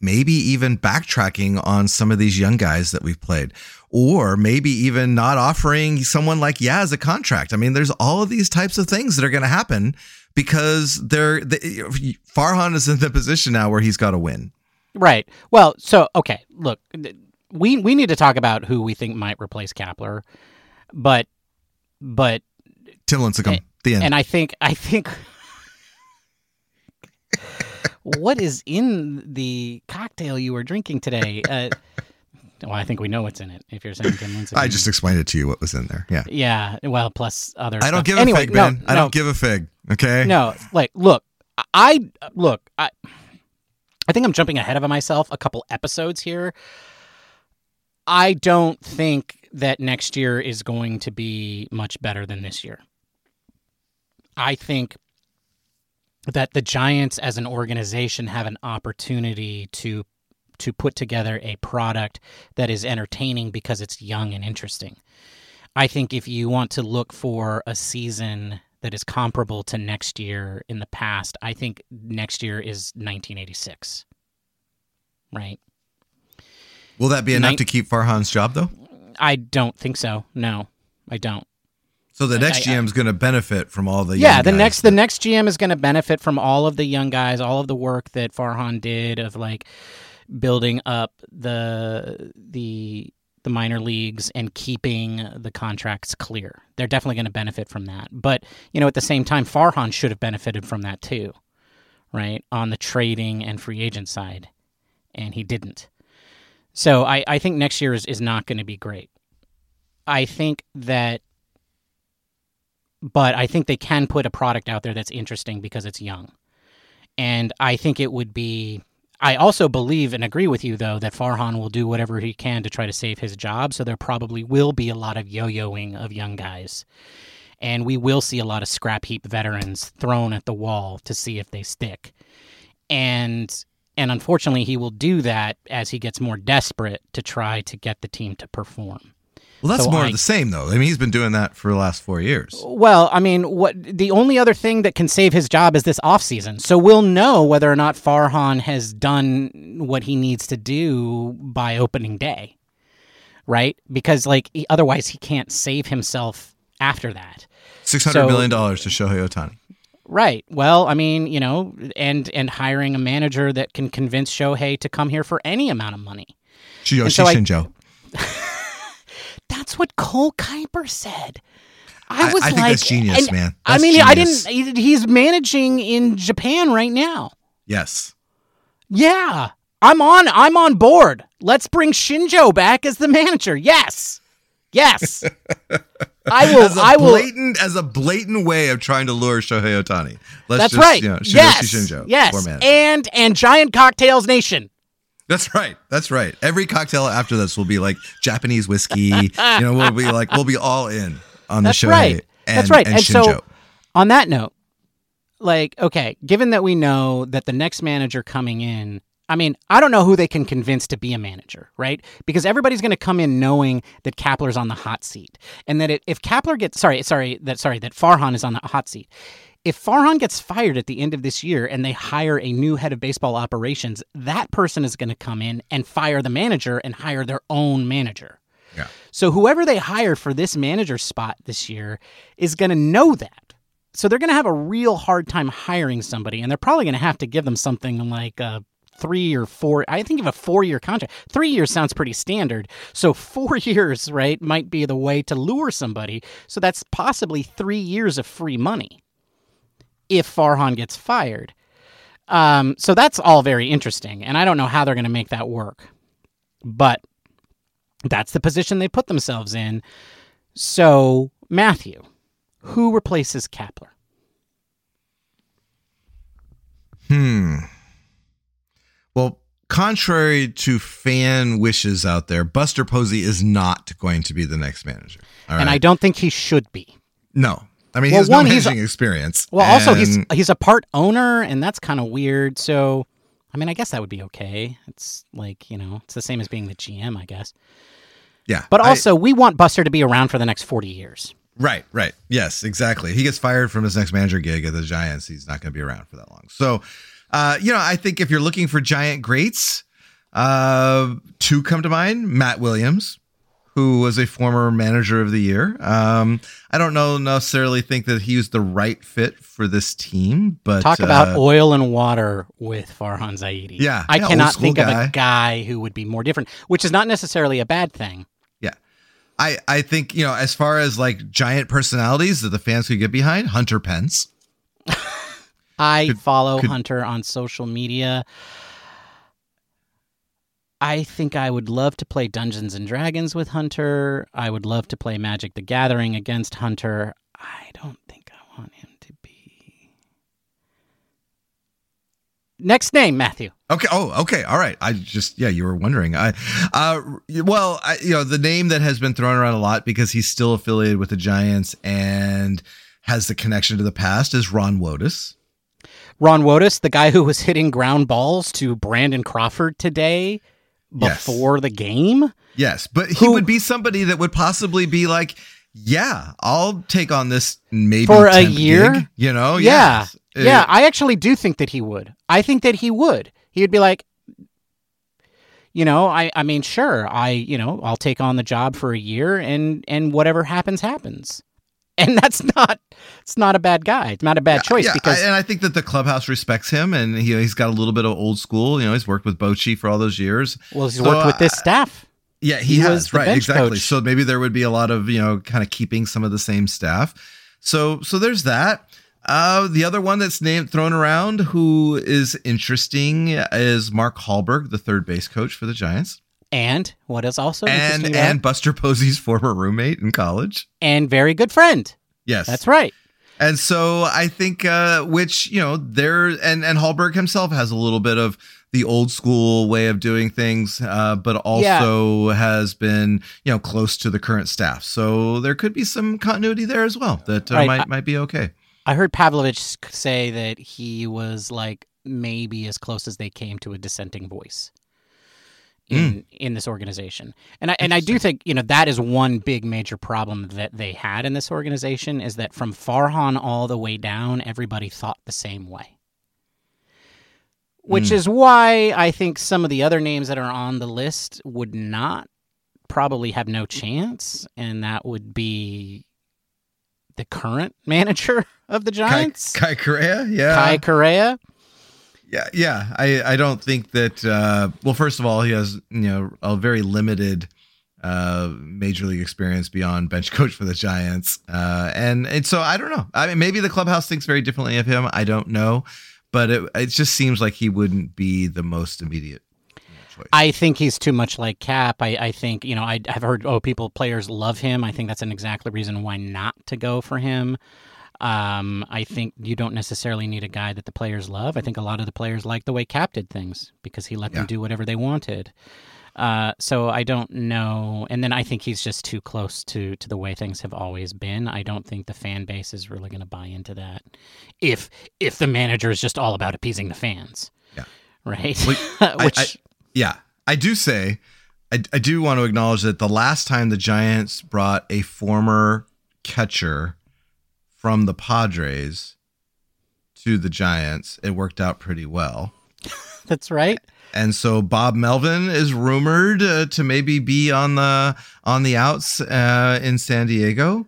maybe even backtracking on some of these young guys that we've played, or maybe even not offering someone like Yaz a contract. I mean, there's all of these types of things that are going to happen because they're the, Farhan is in the position now where he's got to win. Right. Well, so okay, look, we we need to talk about who we think might replace Kapler, but but Tim Lincecum, the end. and I think I think what is in the cocktail you were drinking today? Uh, well, I think we know what's in it. If you're saying Tim Lincecum, I just explained it to you what was in there. Yeah. yeah. Well, plus other. I don't stuff. give a anyway, fig, no. I no, don't give a fig. Okay. No, like, look, I look, I, I think I'm jumping ahead of myself a couple episodes here. I don't think that next year is going to be much better than this year. I think that the Giants as an organization have an opportunity to to put together a product that is entertaining because it's young and interesting. I think if you want to look for a season that is comparable to next year in the past, I think next year is 1986. Right? Will that be enough Nin- to keep Farhan's job though? I don't think so. No, I don't. So the next GM is going to benefit from all the yeah the next the next gm is going to benefit from all of the young guys all of the work that farhan did of like building up the the the minor leagues and keeping the contracts clear they're definitely going to benefit from that but you know at the same time farhan should have benefited from that too right on the trading and free agent side and he didn't so i, I think next year is, is not going to be great i think that but I think they can put a product out there that's interesting because it's young. And I think it would be. I also believe and agree with you, though, that Farhan will do whatever he can to try to save his job. So there probably will be a lot of yo yoing of young guys. And we will see a lot of scrap heap veterans thrown at the wall to see if they stick. And and unfortunately, he will do that as he gets more desperate to try to get the team to perform. Well, that's So more I- of the same though. I mean, he's been doing that for the last four years. Well, I mean, what the only other thing that can save his job is this offseason. So we'll know whether or not Farhan has done what he needs to do by opening day. Right? Because like he, otherwise he can't save himself after that. Six hundred So- million dollars to Shohei Ohtani. Right. Well, I mean, you know, and and hiring a manager that can convince Shohei to come here for any amount of money. Yoshi so I- Shinjo. That's what Cole Kuiper said. I I- was I think like, that's genius, and- man. I That's mean, I didn't. He's managing in Japan right now. Yes. Yeah, I'm on. I'm on board. Let's bring Shinjo back as the manager. Yes, yes. I will. As a I will. blatant as a blatant way of trying to lure Shohei Ohtani. Let's That's just, right. You know, yes. Shinjo. yes. And and Giant Cocktails Nation. That's right. That's right. Every cocktail after this will be like Japanese whiskey. you know, we'll be like we'll be all in on the That's Shohei right. and, That's right. and, And so- On that note, like, okay, given that we know that the next manager coming in, I mean, I don't know who they can convince to be a manager, right? Because everybody's going to come in knowing that Kapler's on the hot seat, and that it, if Kapler gets sorry, sorry, that sorry, that Farhan is on the hot seat. If Farhan gets fired at the end of this year and they hire a new head of baseball operations, that person is going to come in and fire the manager and hire their own manager. Yeah. So whoever they hire for this manager spot this year is going to know that. So they're going to have a real hard time hiring somebody, and they're probably going to have to give them something like a three or four. I think of a four-year contract. Three years sounds pretty standard. So four years, right, might be the way to lure somebody. So that's possibly three years of free money if Farhan gets fired. Um, so that's all very interesting, and I don't know how they're going to make that work, but that's the position they put themselves in. So Matthew, who replaces Kapler? Hmm. Well, contrary to fan wishes out there, Buster Posey is not going to be the next manager. All And I don't think he should be. no. I mean, Well, he has no one, he's experience. Well, also he's he's a part owner, and that's kind of weird. So, I mean, I guess that would be okay. It's like you know, it's the same as being the GM, I guess. yeah. But I- also, we want Buster to be around for the next forty years. Right, right. Yes, exactly. He gets fired from his next manager gig at the Giants. He's not going to be around for that long. So, uh, you know, I think if you're looking for giant greats, uh, two come to mind Matt Williams, who was a former manager of the year. Um, I don't know necessarily think that he was the right fit for this team, but Talk about uh, oil and water with Farhan Zaidi. Yeah, I yeah, cannot think of a guy who would be more different, which is not necessarily a bad thing. yeah. I, I think, you know, as far as like giant personalities that the fans could get behind, Hunter Pence. I Could- follow could- Hunter on social media. I think I would love to play Dungeons and Dragons with Hunter. I would love to play Magic the Gathering against Hunter. I don't think I want him to be. Next name, Matthew. Okay. Oh, okay. All right. I just yeah, you were wondering. I, uh, well, I, you know, the name that has been thrown around a lot because he's still affiliated with the Giants and has the connection to the past is Ron Wotus. Ron Wotus, the guy who was hitting ground balls to Brandon Crawford today Yes. before the game. Yes, but he Who- would be somebody that would possibly be like, yeah, I'll take on this maybe For a year? gig, you know? Yeah. Yes. Uh, Yeah, I actually do think that he would. I think that he would. He would be like, you know, I, I mean, sure, I, you know, I'll take on the job for a year and and whatever happens, happens. And that's not, it's not a bad guy. It's not a bad choice yeah, because I, and I think that the clubhouse respects him, and he, he's got a little bit of old school. You know, he's worked with Bochy for all those years. well, he's So, worked with this staff. Yeah, he, He has right exactly. coach. So maybe there would be a lot of you know kind of keeping some of the same staff. So so there's that. Uh, the other one that's named thrown around who is interesting is Mark Hallberg, the third base coach for the Giants, And what is also and and Buster Posey's former roommate in college. and very good friend. Yes, That's right. And so I think, uh, which you know, there and and Hallberg himself has a little bit of the old school way of doing things, uh, but also has been you know close to the current staff. So there could be some continuity there as well that uh, Right. might might be okay. I heard Pavlovic say that he was like maybe as close as they came to a dissenting voice in in this organization. And I and I do think, you know, that is one big major problem that they had in this organization is that from Farhan all the way down, everybody thought the same way. Which Mm. is why I think some of the other names that are on the list would not probably have no chance, and that would be the current manager of the Kai, Giants. Kai Correa, yeah, Kai Correa. Yeah, yeah. I I don't think that. Uh, well, first of all, he has you know a very limited uh major league experience beyond bench coach for the giants uh and and so i don't know i mean maybe the clubhouse thinks very differently of him i don't know but it, it just seems like he wouldn't be the most immediate choice I think he's too much like Cap. I, I think, you know, I, I've heard, oh, people, players love him. I think that's an exactly reason why not to go for him. Um, I think you don't necessarily need a guy that the players love. I think a lot of the players like the way Cap did things because he let Yeah. them do whatever they wanted. Uh, so I don't know. And then I think he's just too close to to the way things have always been. I don't think the fan base is really going to buy into that. If if the manager is just all about appeasing the fans, Yeah. right? I- Which I- yeah i do say I, I do want to acknowledge that the last time the giants brought a former catcher from the padres to the giants it worked out pretty well that's right. and so Bob Melvin is rumored uh, to maybe be on the on the outs uh, in San Diego.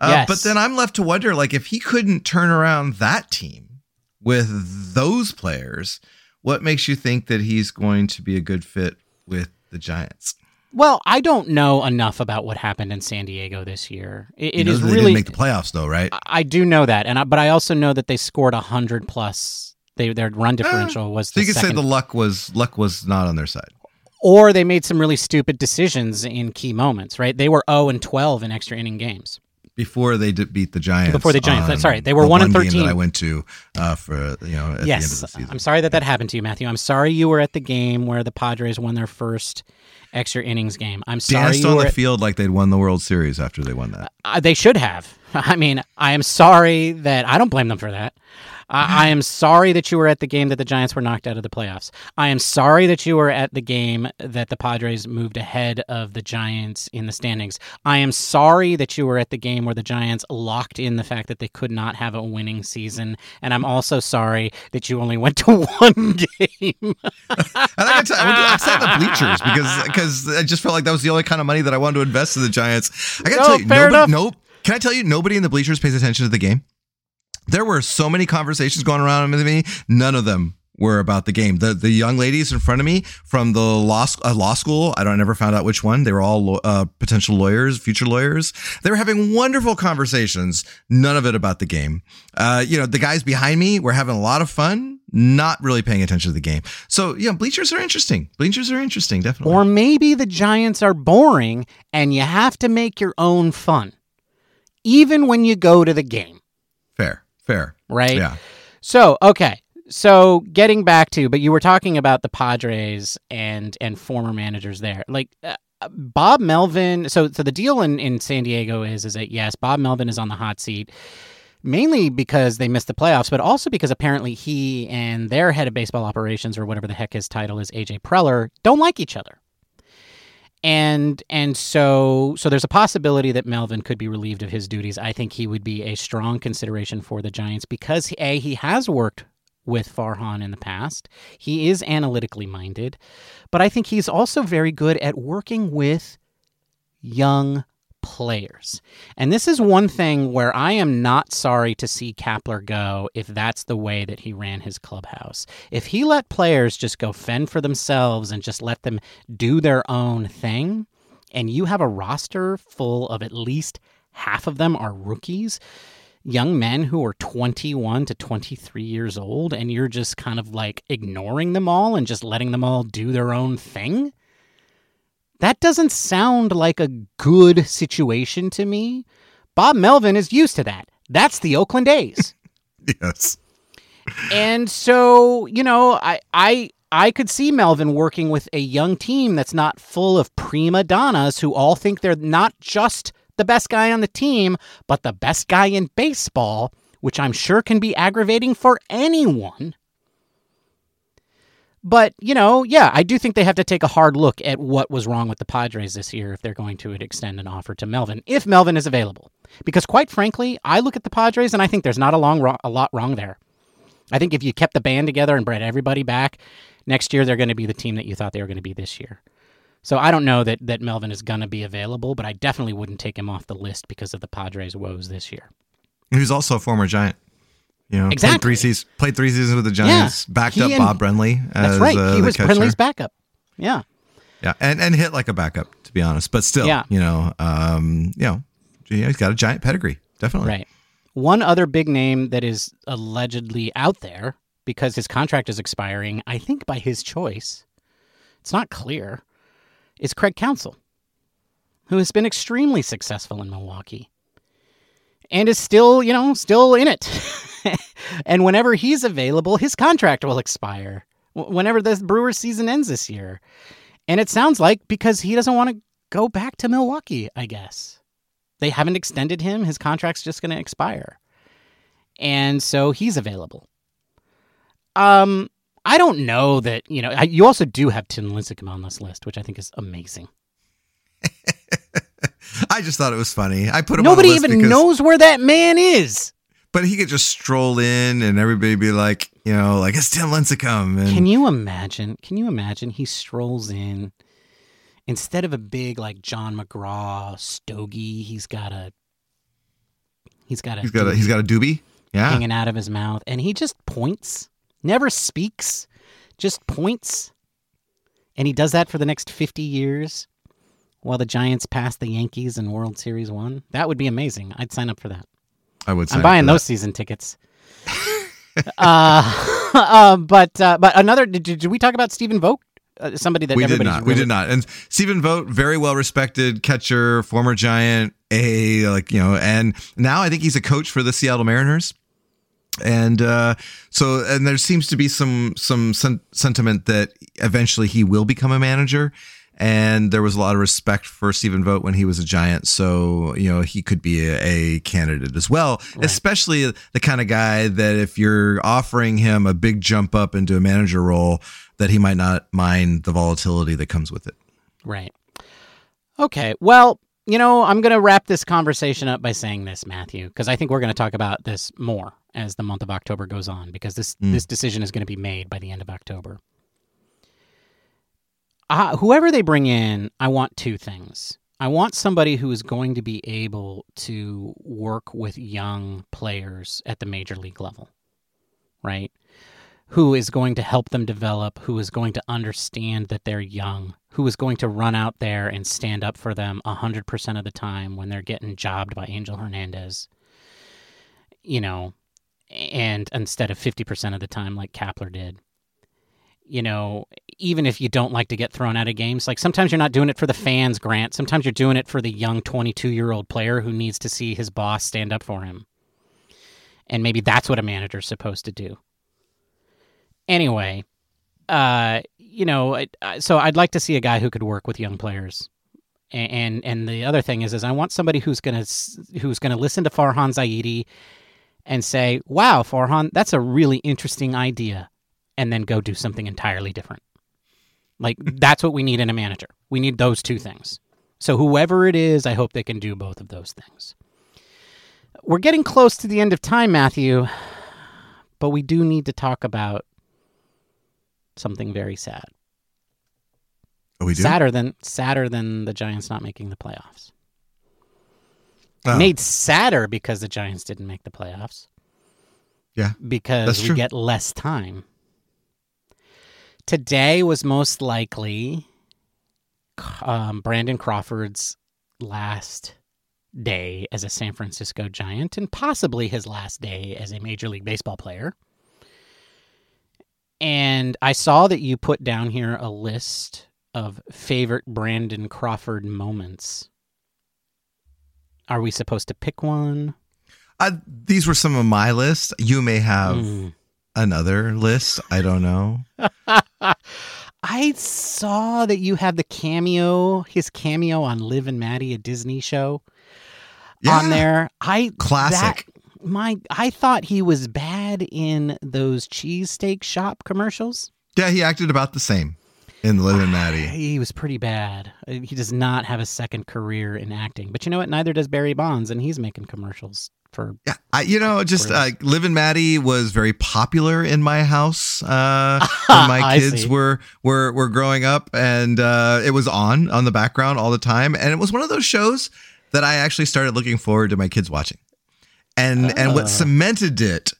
Uh, Yes. But then I'm left to wonder, like, if he couldn't turn around that team with those players, what makes you think that he's going to be a good fit with the Giants? Well, I don't know enough about what happened in San Diego this year. It, it didn't really. make the playoffs, though, right? I- I do know that, and I, but I also know that they scored a hundred plus. They their run differential was Ah, So you could say the luck was luck was not on their side. or they made some really stupid decisions in key moments. Right? They were zero and twelve in extra inning games. before they did beat the Giants. Before the Giants. Sorry, they were the one and 13. That I went to uh, for you know at the end of yes, the season. I'm sorry that that happened to you, Matthew. I'm sorry you were at the game where the Padres won their first extra innings game. I'm sorry danced on were. the field like they'd won the World Series after they won that. uh, they should have. I mean, I am sorry that I don't blame them for that. I I am sorry that you were at the game that the Giants were knocked out of the playoffs. I am sorry that you were at the game that the Padres moved ahead of the Giants in the standings. I am sorry that you were at the game where the Giants locked in the fact that they could not have a winning season. And I'm also sorry that you only went to one game. I think I, t- I, to- I sat in the bleachers because because I just felt like that was the only kind of money that I wanted to invest in the Giants. I gotta No, tell you, nobody, enough. nope. Can I tell you, nobody in the bleachers pays attention to the game. There were so many conversations going around with me. None of them were about the game. The the young ladies in front of me from the law uh, law school. I don't I never found out which one. They were all uh, potential lawyers, future lawyers. They were having wonderful conversations. None of it about the game. Uh, you know, the guys behind me were having a lot of fun. Not really paying attention to the game. So yeah, bleachers are interesting. Bleachers are interesting, definitely. Or maybe the Giants are boring and you have to make your own fun, even when you go to the game, fair, fair. right? Yeah. So, okay. So, getting back to, but you were talking about the Padres and and former managers there. Like uh, Bob Melvin, so so the deal in in San Diego is is that yes, Bob Melvin is on the hot seat mainly because they missed the playoffs, but also because apparently he and their head of baseball operations or whatever the heck his title is, AJ Preller, don't like each other. And and so so there's a possibility that Melvin could be relieved of his duties. I think he would be a strong consideration for the Giants because a he has worked with Farhan in the past. He is analytically minded, but I think he's also very good at working with young players. And this is one thing where I am not sorry to see Kapler go if that's the way that he ran his clubhouse. If he let players just go fend for themselves and just let them do their own thing, and you have a roster full of at least half of them are rookies, young men who are 21 to 23 years old, and you're just kind of like ignoring them all and just letting them all do their own thing. That doesn't sound like a good situation to me. Bob Melvin is used to that. That's the Oakland A's. Yes. and so, you know, I I I could see Melvin working with a young team that's not full of prima donnas who all think they're not just the best guy on the team, but the best guy in baseball, which I'm sure can be aggravating for anyone. But, you know, yeah, I do think they have to take a hard look at what was wrong with the Padres this year if they're going to extend an offer to Melvin, if Melvin is available. Because quite frankly, I look at the Padres and I think there's not a long a lot wrong there. I think if you kept the band together and brought everybody back, next year they're going to be the team that you thought they were going to be this year. So I don't know that that Melvin is going to be available, but I definitely wouldn't take him off the list because of the Padres' woes this year. He was also a former Giant. You know, Exactly. played three seasons. Played three seasons with the Giants. Backed He up and- Bob Brenly. As, That's right. uh, he was catcher. Brenly's backup. Yeah. Yeah, and and hit like a backup to be honest, but still, Yeah. you know, um, you know, yeah, he's got a giant pedigree, definitely. Right. One other big name that is allegedly out there because his contract is expiring, I think by his choice, it's not clear, is Craig Counsell, who has been extremely successful in Milwaukee and is still, you know, still in it. and whenever he's available, his contract will expire whenever the Brewers season ends this year. And it sounds like because he doesn't want to go back to Milwaukee, I guess they haven't extended him. His contract's just going to expire. And so he's available. Um, I don't know that, you know, I, you also do have Tim Lincecum on this list, which I think is amazing. I just thought it was funny. I put him. Nobody on the list even because, knows where that man is. But he could just stroll in and everybody be like, you know, like it's Tim Lincecum. And Can you imagine? Can you imagine he strolls in instead of a big like John McGraw stogie, he's got a he's got a he's got a he's got a doobie. Yeah, hanging out of his mouth, and he just points, never speaks, just points. And he does that for the next 50 years while the Giants pass the Yankees in World Series 1. That would be amazing. I'd sign up for that. I would. Say. I'm buying those season tickets. uh, uh, but uh, but another did, did we talk about Stephen Vogt uh, somebody that we did not. We did not. And Stephen Vogt, very well respected catcher, former Giant, a like you know, and now I think he's a coach for the Seattle Mariners. And uh, so, and there seems to be some some sen- sentiment that eventually he will become a manager. And there was a lot of respect for Stephen Vogt when he was a Giant, so you know he could be a, a candidate as well. Especially the kind of guy that if you're offering him a big jump up into a manager role, that he might not mind the volatility that comes with it. Right. Okay. Well, you know, I'm going to wrap this conversation up by saying this, Matthew, because I think we're going to talk about this more as the month of October goes on, because this Mm. this decision is going to be made by the end of October. Uh, whoever they bring in, I want two things. I want somebody who is going to be able to work with young players at the major league level, right? Who is going to help them develop, who is going to understand that they're young, who is going to run out there and stand up for them 100% of the time when they're getting jobbed by Angel Hernandez. You know, and instead of 50% of the time like Kapler did. You know, even if you don't like to get thrown out of games, like sometimes you're not doing it for the fans, Grant. Sometimes you're doing it for the young 22 year old player who needs to see his boss stand up for him. And maybe that's what a manager's supposed to do. Anyway, uh, you know, so I'd like to see a guy who could work with young players. And and the other thing is, is I want somebody who's gonna who's gonna listen to Farhan Zaidi and say, "Wow, Farhan, that's a really interesting idea," and then go do something entirely different. Like that's what we need in a manager. We need those two things. So whoever it is, I hope they can do both of those things. We're getting close to the end of time, Matthew, but we do need to talk about something very sad. Oh, we do. Sadder than sadder than the Giants not making the playoffs. Oh, Made sadder because the Giants didn't make the playoffs. Yeah, Because we get less time. Today was most likely um, Brandon Crawford's last day as a San Francisco Giant and possibly his last day as a Major League Baseball player. And I saw that you put down here a list of favorite Brandon Crawford moments. Are we supposed to pick one? Uh, these were some of my lists. You may have Mm. another list. I don't know. I saw that you have the cameo, his cameo on Liv and Maddie, a Disney show, on there. I Classic. that- my, I thought he was bad in those cheesesteak shop commercials. Yeah, he acted about the same in Liv and Maddie. He was pretty bad. He does not have a second career in acting. But you know what? Neither does Barry Bonds, and he's making commercials for. Yeah, I, you know, just uh, Liv and Maddie was very popular in my house uh, when my kids see. were were were growing up, and uh, it was on on the background all the time, and it was one of those shows that I actually started looking forward to my kids watching, and and what cemented it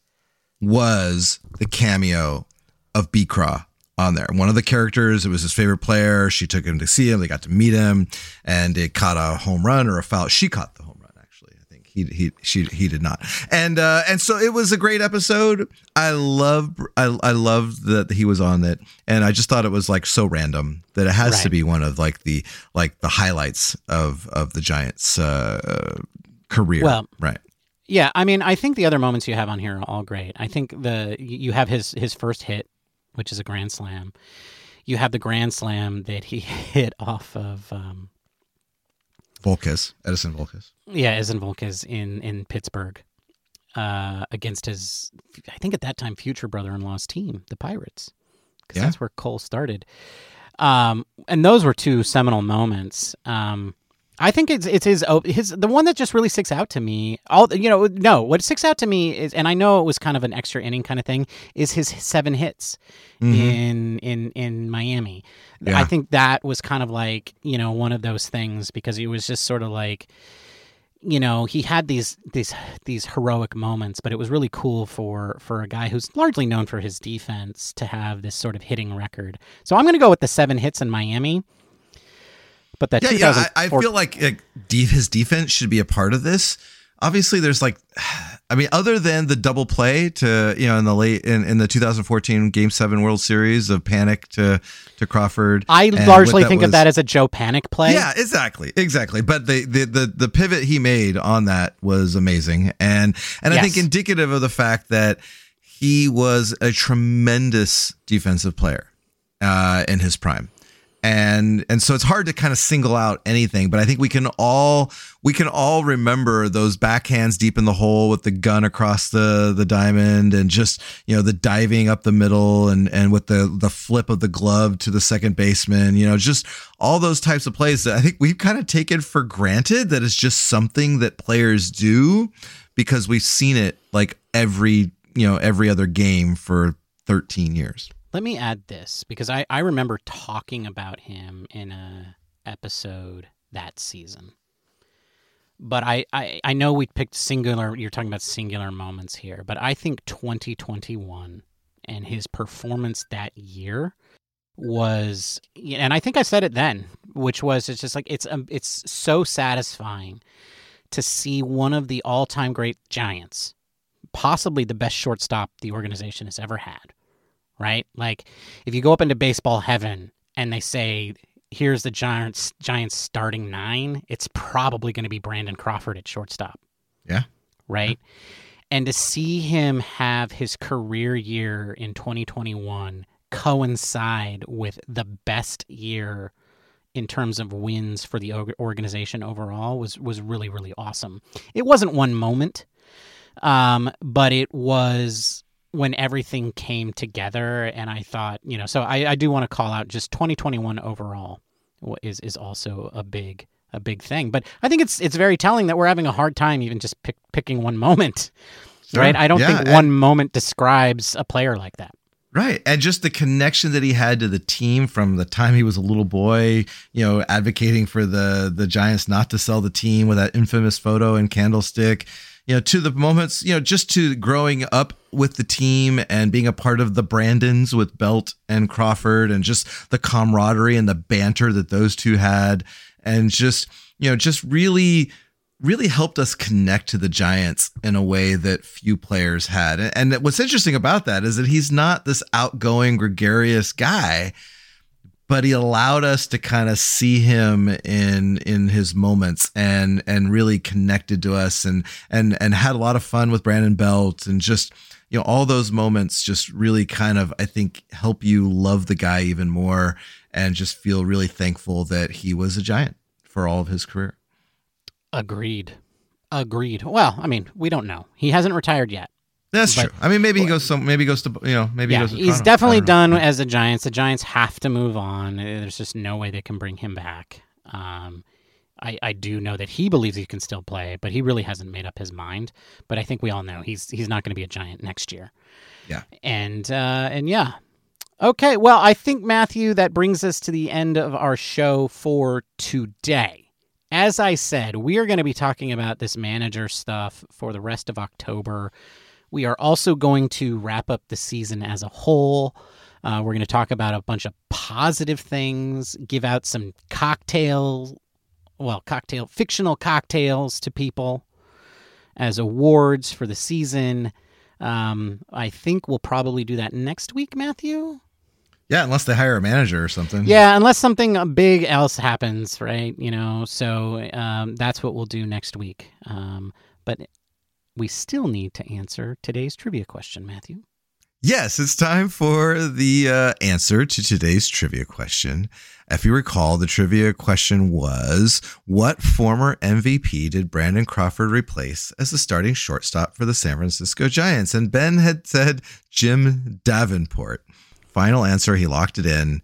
was the cameo of B Craw on there. One of the characters, it was his favorite player. She took him to see him. They got to meet him, and it caught a home run or a foul. She caught the home run, actually. I think he he she he did not. And uh, and so it was a great episode. I love I I loved that he was on it, and I just thought it was like so random that it has to be one of like the like the highlights of of the Giants' uh, career. Well, right. Yeah, I mean, I think the other moments you have on here are all great. I think the you have his his first hit, which is a grand slam. You have the grand slam that he hit off of um, Volquez, Edinson Volquez. yeah, Ezen Volquez in in Pittsburgh uh, against his, I think at that time, future brother-in-law's team, the Pirates, because Yeah. that's where Cole started. Um, and those were two seminal moments. Um, I think it's it's his his the one that just really sticks out to me. All you know, no, what sticks out to me is, and I know it was kind of an extra inning kind of thing, is his seven hits mm-hmm. in in in Miami. Yeah. I think that was kind of like you know one of those things because it was just sort of like you know he had these these these heroic moments but it was really cool for for a guy who's largely known for his defense to have this sort of hitting record so i'm going to go with the seven hits in miami but that Yeah, yeah. I, I feel like, like his defense should be a part of this. Obviously, there's like I mean, other than the double play to you know in the late in, in the 2014 Game Seven World Series of Panik to to Crawford. I largely think was- of that as a Joe Panik play. Yeah, exactly, exactly. But the, the the the pivot he made on that was amazing, and and I think indicative of the fact that he was a tremendous defensive player uh, in his prime. And and so it's hard to kind of single out anything, but I think we can all we can all remember those backhands deep in the hole with the gun across the the diamond and just you know the diving up the middle and and with the the flip of the glove to the second baseman, you know, just all those types of plays that I think we've kind of taken for granted that it's just something that players do because we've seen it like every you know every other game for 13 years. Let me add this because I, I remember talking about him in a episode that season. But I, I, I know we picked singular you're talking about singular moments here, but I think 2021 and his performance that year was and I think I said it then, which was it's just like it's um, it's so satisfying to see one of the all-time great Giants, possibly the best shortstop the organization has ever had right? Like if you go up into baseball heaven and they say, "Here's the Giants Giants starting nine, it's probably going to be Brandon Crawford at shortstop, Yeah. right? And to see him have his career year in 2021 coincide with the best year in terms of wins for the organization overall was was really really awesome. It wasn't one moment, um, but it was when everything came together and i thought you know so i, I do want to call out just 2021 overall is is also a big a big thing but i think it's it's very telling that we're having a hard time even just pick, picking one moment Sure. right i don't Yeah, think and- one moment describes a player like that Right. And just the connection that he had to the team from the time he was a little boy, you know, advocating for the the Giants not to sell the team with that infamous photo and candlestick, you know, to the moments, you know, just to growing up with the team and being a part of the Brandons with Belt and Crawford and just the camaraderie and the banter that those two had and just, you know, just really really helped us connect to the Giants in a way that few players had. And what's interesting about that is that he's not this outgoing, gregarious guy, but he allowed us to kind of see him in in his moments and and really connected to us and and and had a lot of fun with Brandon Belt and just you know all those moments just really kind of I think help you love the guy even more and just feel really thankful that he was a giant for all of his career. agreed. Agreed. Well i mean we don't know. He hasn't retired yet That's But- true. I mean, maybe he goes some. Maybe he goes to you know. Maybe he yeah goes. To he's definitely I don't know. done as the giants the giants have to move on Uh, there's just no way they can bring him back um I, I do know that he believes he can still play, but he really hasn't made up his mind. But I think we all know he's he's not going to be a giant next year. Yeah. And uh, and yeah. Okay, well, I think Matthew that brings us to the end of our show for today. As I said, we are going to be talking about this manager stuff for the rest of October. We are also going to wrap up the season as a whole. Uh, we're going to talk about a bunch of positive things, give out some cocktail, well, cocktail, fictional cocktails to people as awards for the season. Um, I think we'll probably do that next week, Matthew. Yeah, unless they hire a manager or something. Yeah, unless something big else happens, right? You know, so um, that's what we'll do next week. Um, but we still need to answer today's trivia question, Matthew. Yes, it's time for the uh, answer to today's trivia question. If you recall, the trivia question was What former MVP did Brandon Crawford replace as the starting shortstop for the San Francisco Giants? And Ben had said Jim Davenport. Final answer, he locked it in.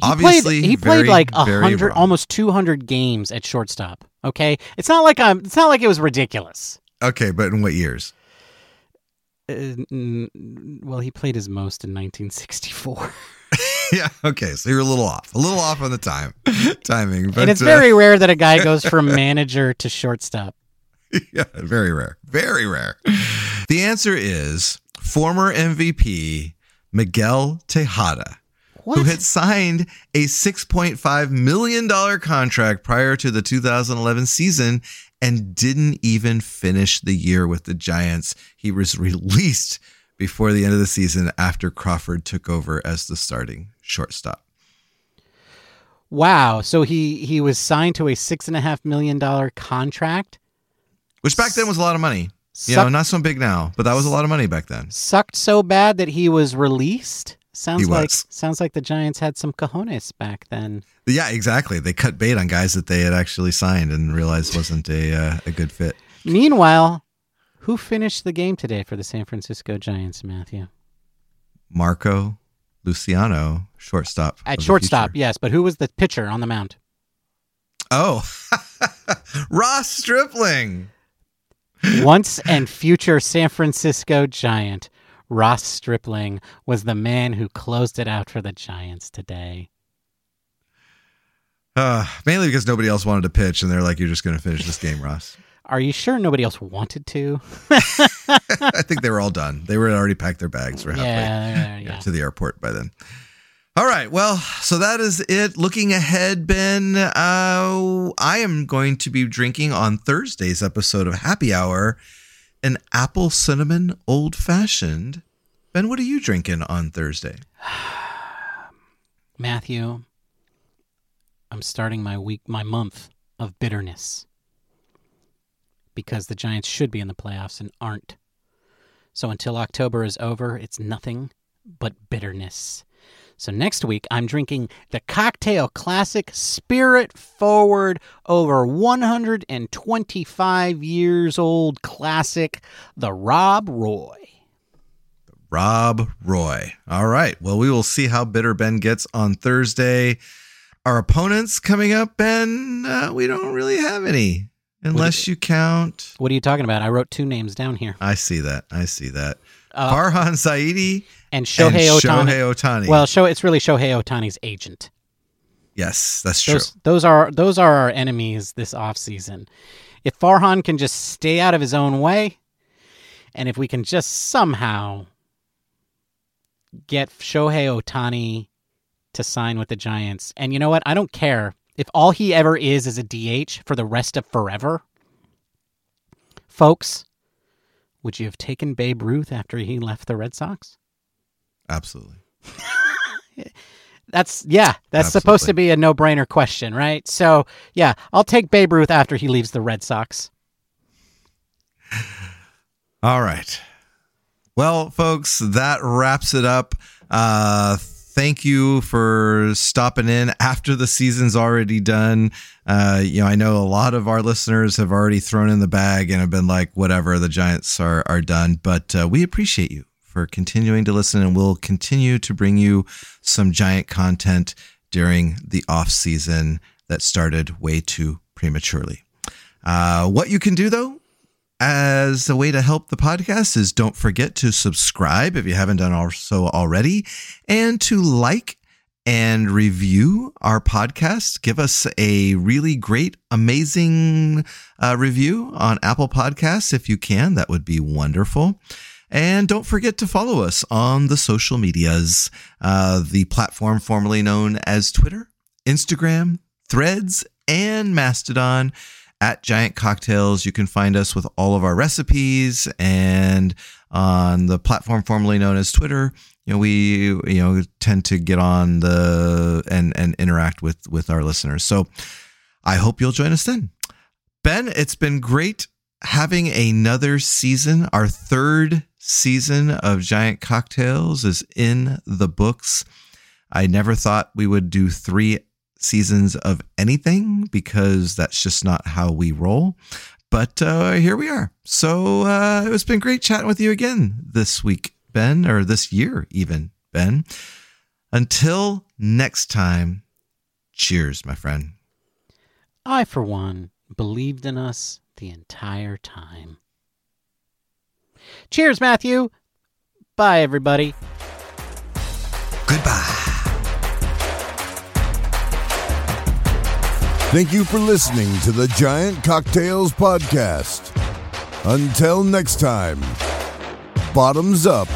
He Obviously, played, he played very, like hundred, almost two hundred games at shortstop. Okay, it's not like I'm. It's not like it was ridiculous. Okay, but in what years? Uh, mm, well, he played his most in 1964, yeah, okay, so you're a little off, a little off on the time timing, but and it's uh, very rare that a guy goes from manager to shortstop. yeah, very rare. Very rare. The answer is former MVP Miguel Tejada. What? who had signed a $6.5 million contract prior to the 2011 season and didn't even finish the year with the Giants. He was released before the end of the season after Crawford took over as the starting shortstop. Wow. So he he was signed to a six and a half million dollar contract. Which back then was a lot of money. You know, not so big now, but that was a lot of money back then. sucked so bad that he was released. Sounds He like was. sounds like the Giants had some cojones back then. Yeah, exactly. They cut bait on guys that they had actually signed and realized wasn't a uh, a good fit. Meanwhile, who finished the game today for the San Francisco Giants, Matthew? Marco Luciano, shortstop. At shortstop, yes, but who was the pitcher on the mound? Oh, Ross Stripling. Once and future San Francisco Giant, Ross Stripling was the man who closed it out for the Giants today. Uh, mainly because nobody else wanted to pitch, and they're like, "You're just going to finish this game, Ross." Are you sure nobody else wanted to? I think they were all done. They were already packed their bags. We're halfway Yeah, yeah. to the airport by then. All right. Well, so that is it. Looking ahead, Ben, uh, I am going to be drinking on Thursday's episode of Happy Hour an apple cinnamon old fashioned. Ben, what are you drinking on Thursday? Matthew, I'm starting my week, my month of bitterness because the Giants should be in the playoffs and aren't. So until October is over, it's nothing but bitterness. So next week, I'm drinking the Cocktail Classic Spirit Forward over 125 years old classic, the Rob Roy. The Rob Roy. All right. Well, we will see how bitter Ben gets on Thursday. Our opponents coming up, Ben, uh, we don't really have any, unless you count. What are you talking about? I wrote two names down here. I see that. I see that. Uh, Farhan Zaidi and Shohei and Ohtani. Shohei Ohtani. Well, show it's really Shohei Ohtani's agent. yes, that's true. Those those are those are our enemies this offseason. If Farhan can just stay out of his own way, and if we can just somehow get Shohei Ohtani to sign with the Giants, and you know what? I don't care if all he ever is is a DH for the rest of forever. Folks, would you have taken Babe Ruth after he left the Red Sox? Absolutely. That's yeah, that's supposed to be a no-brainer question, right? So, yeah, I'll take Babe Ruth after he leaves the Red Sox. All right. Well, folks, that wraps it up. Uh, thank you for stopping in after the season's already done. Uh, you know, I know a lot of our listeners have already thrown in the bag and have been like, whatever, the Giants are, are done. But uh, we appreciate you for continuing to listen, and we'll continue to bring you some Giant content during the off season that started way too prematurely. Uh, what you can do, though, as a way to help the podcast is don't forget to subscribe if you haven't done so already. And to like and review our podcast. Give us a really great amazing uh, review on apple podcasts if you can. That would be wonderful. And don't forget to follow us on the social medias uh, the platform formerly known as twitter instagram threads and mastodon at Giant Cocktails. You can find us with all of our recipes and on the platform formerly known as Twitter. You know, we you know tend to get on the and and interact with with our listeners. So I hope you'll join us then. Ben, it's been great having another season. Our third season of Giant Cocktails is in the books. I never thought we would do three seasons of anything because that's just not how we roll. But uh, here we are. So uh, it's been great chatting with you again this week, Ben, or this year, even, Ben. Until next time, cheers, my friend. I, for one, believed in us the entire time. Cheers, Matthew. Bye, everybody. Goodbye. Thank you for listening to the Giant Cocktails Podcast. Until next time, bottoms up.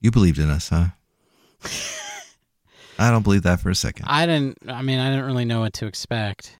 You believed in us, huh? I don't believe that for a second. I didn't. I mean, I didn't really know what to expect.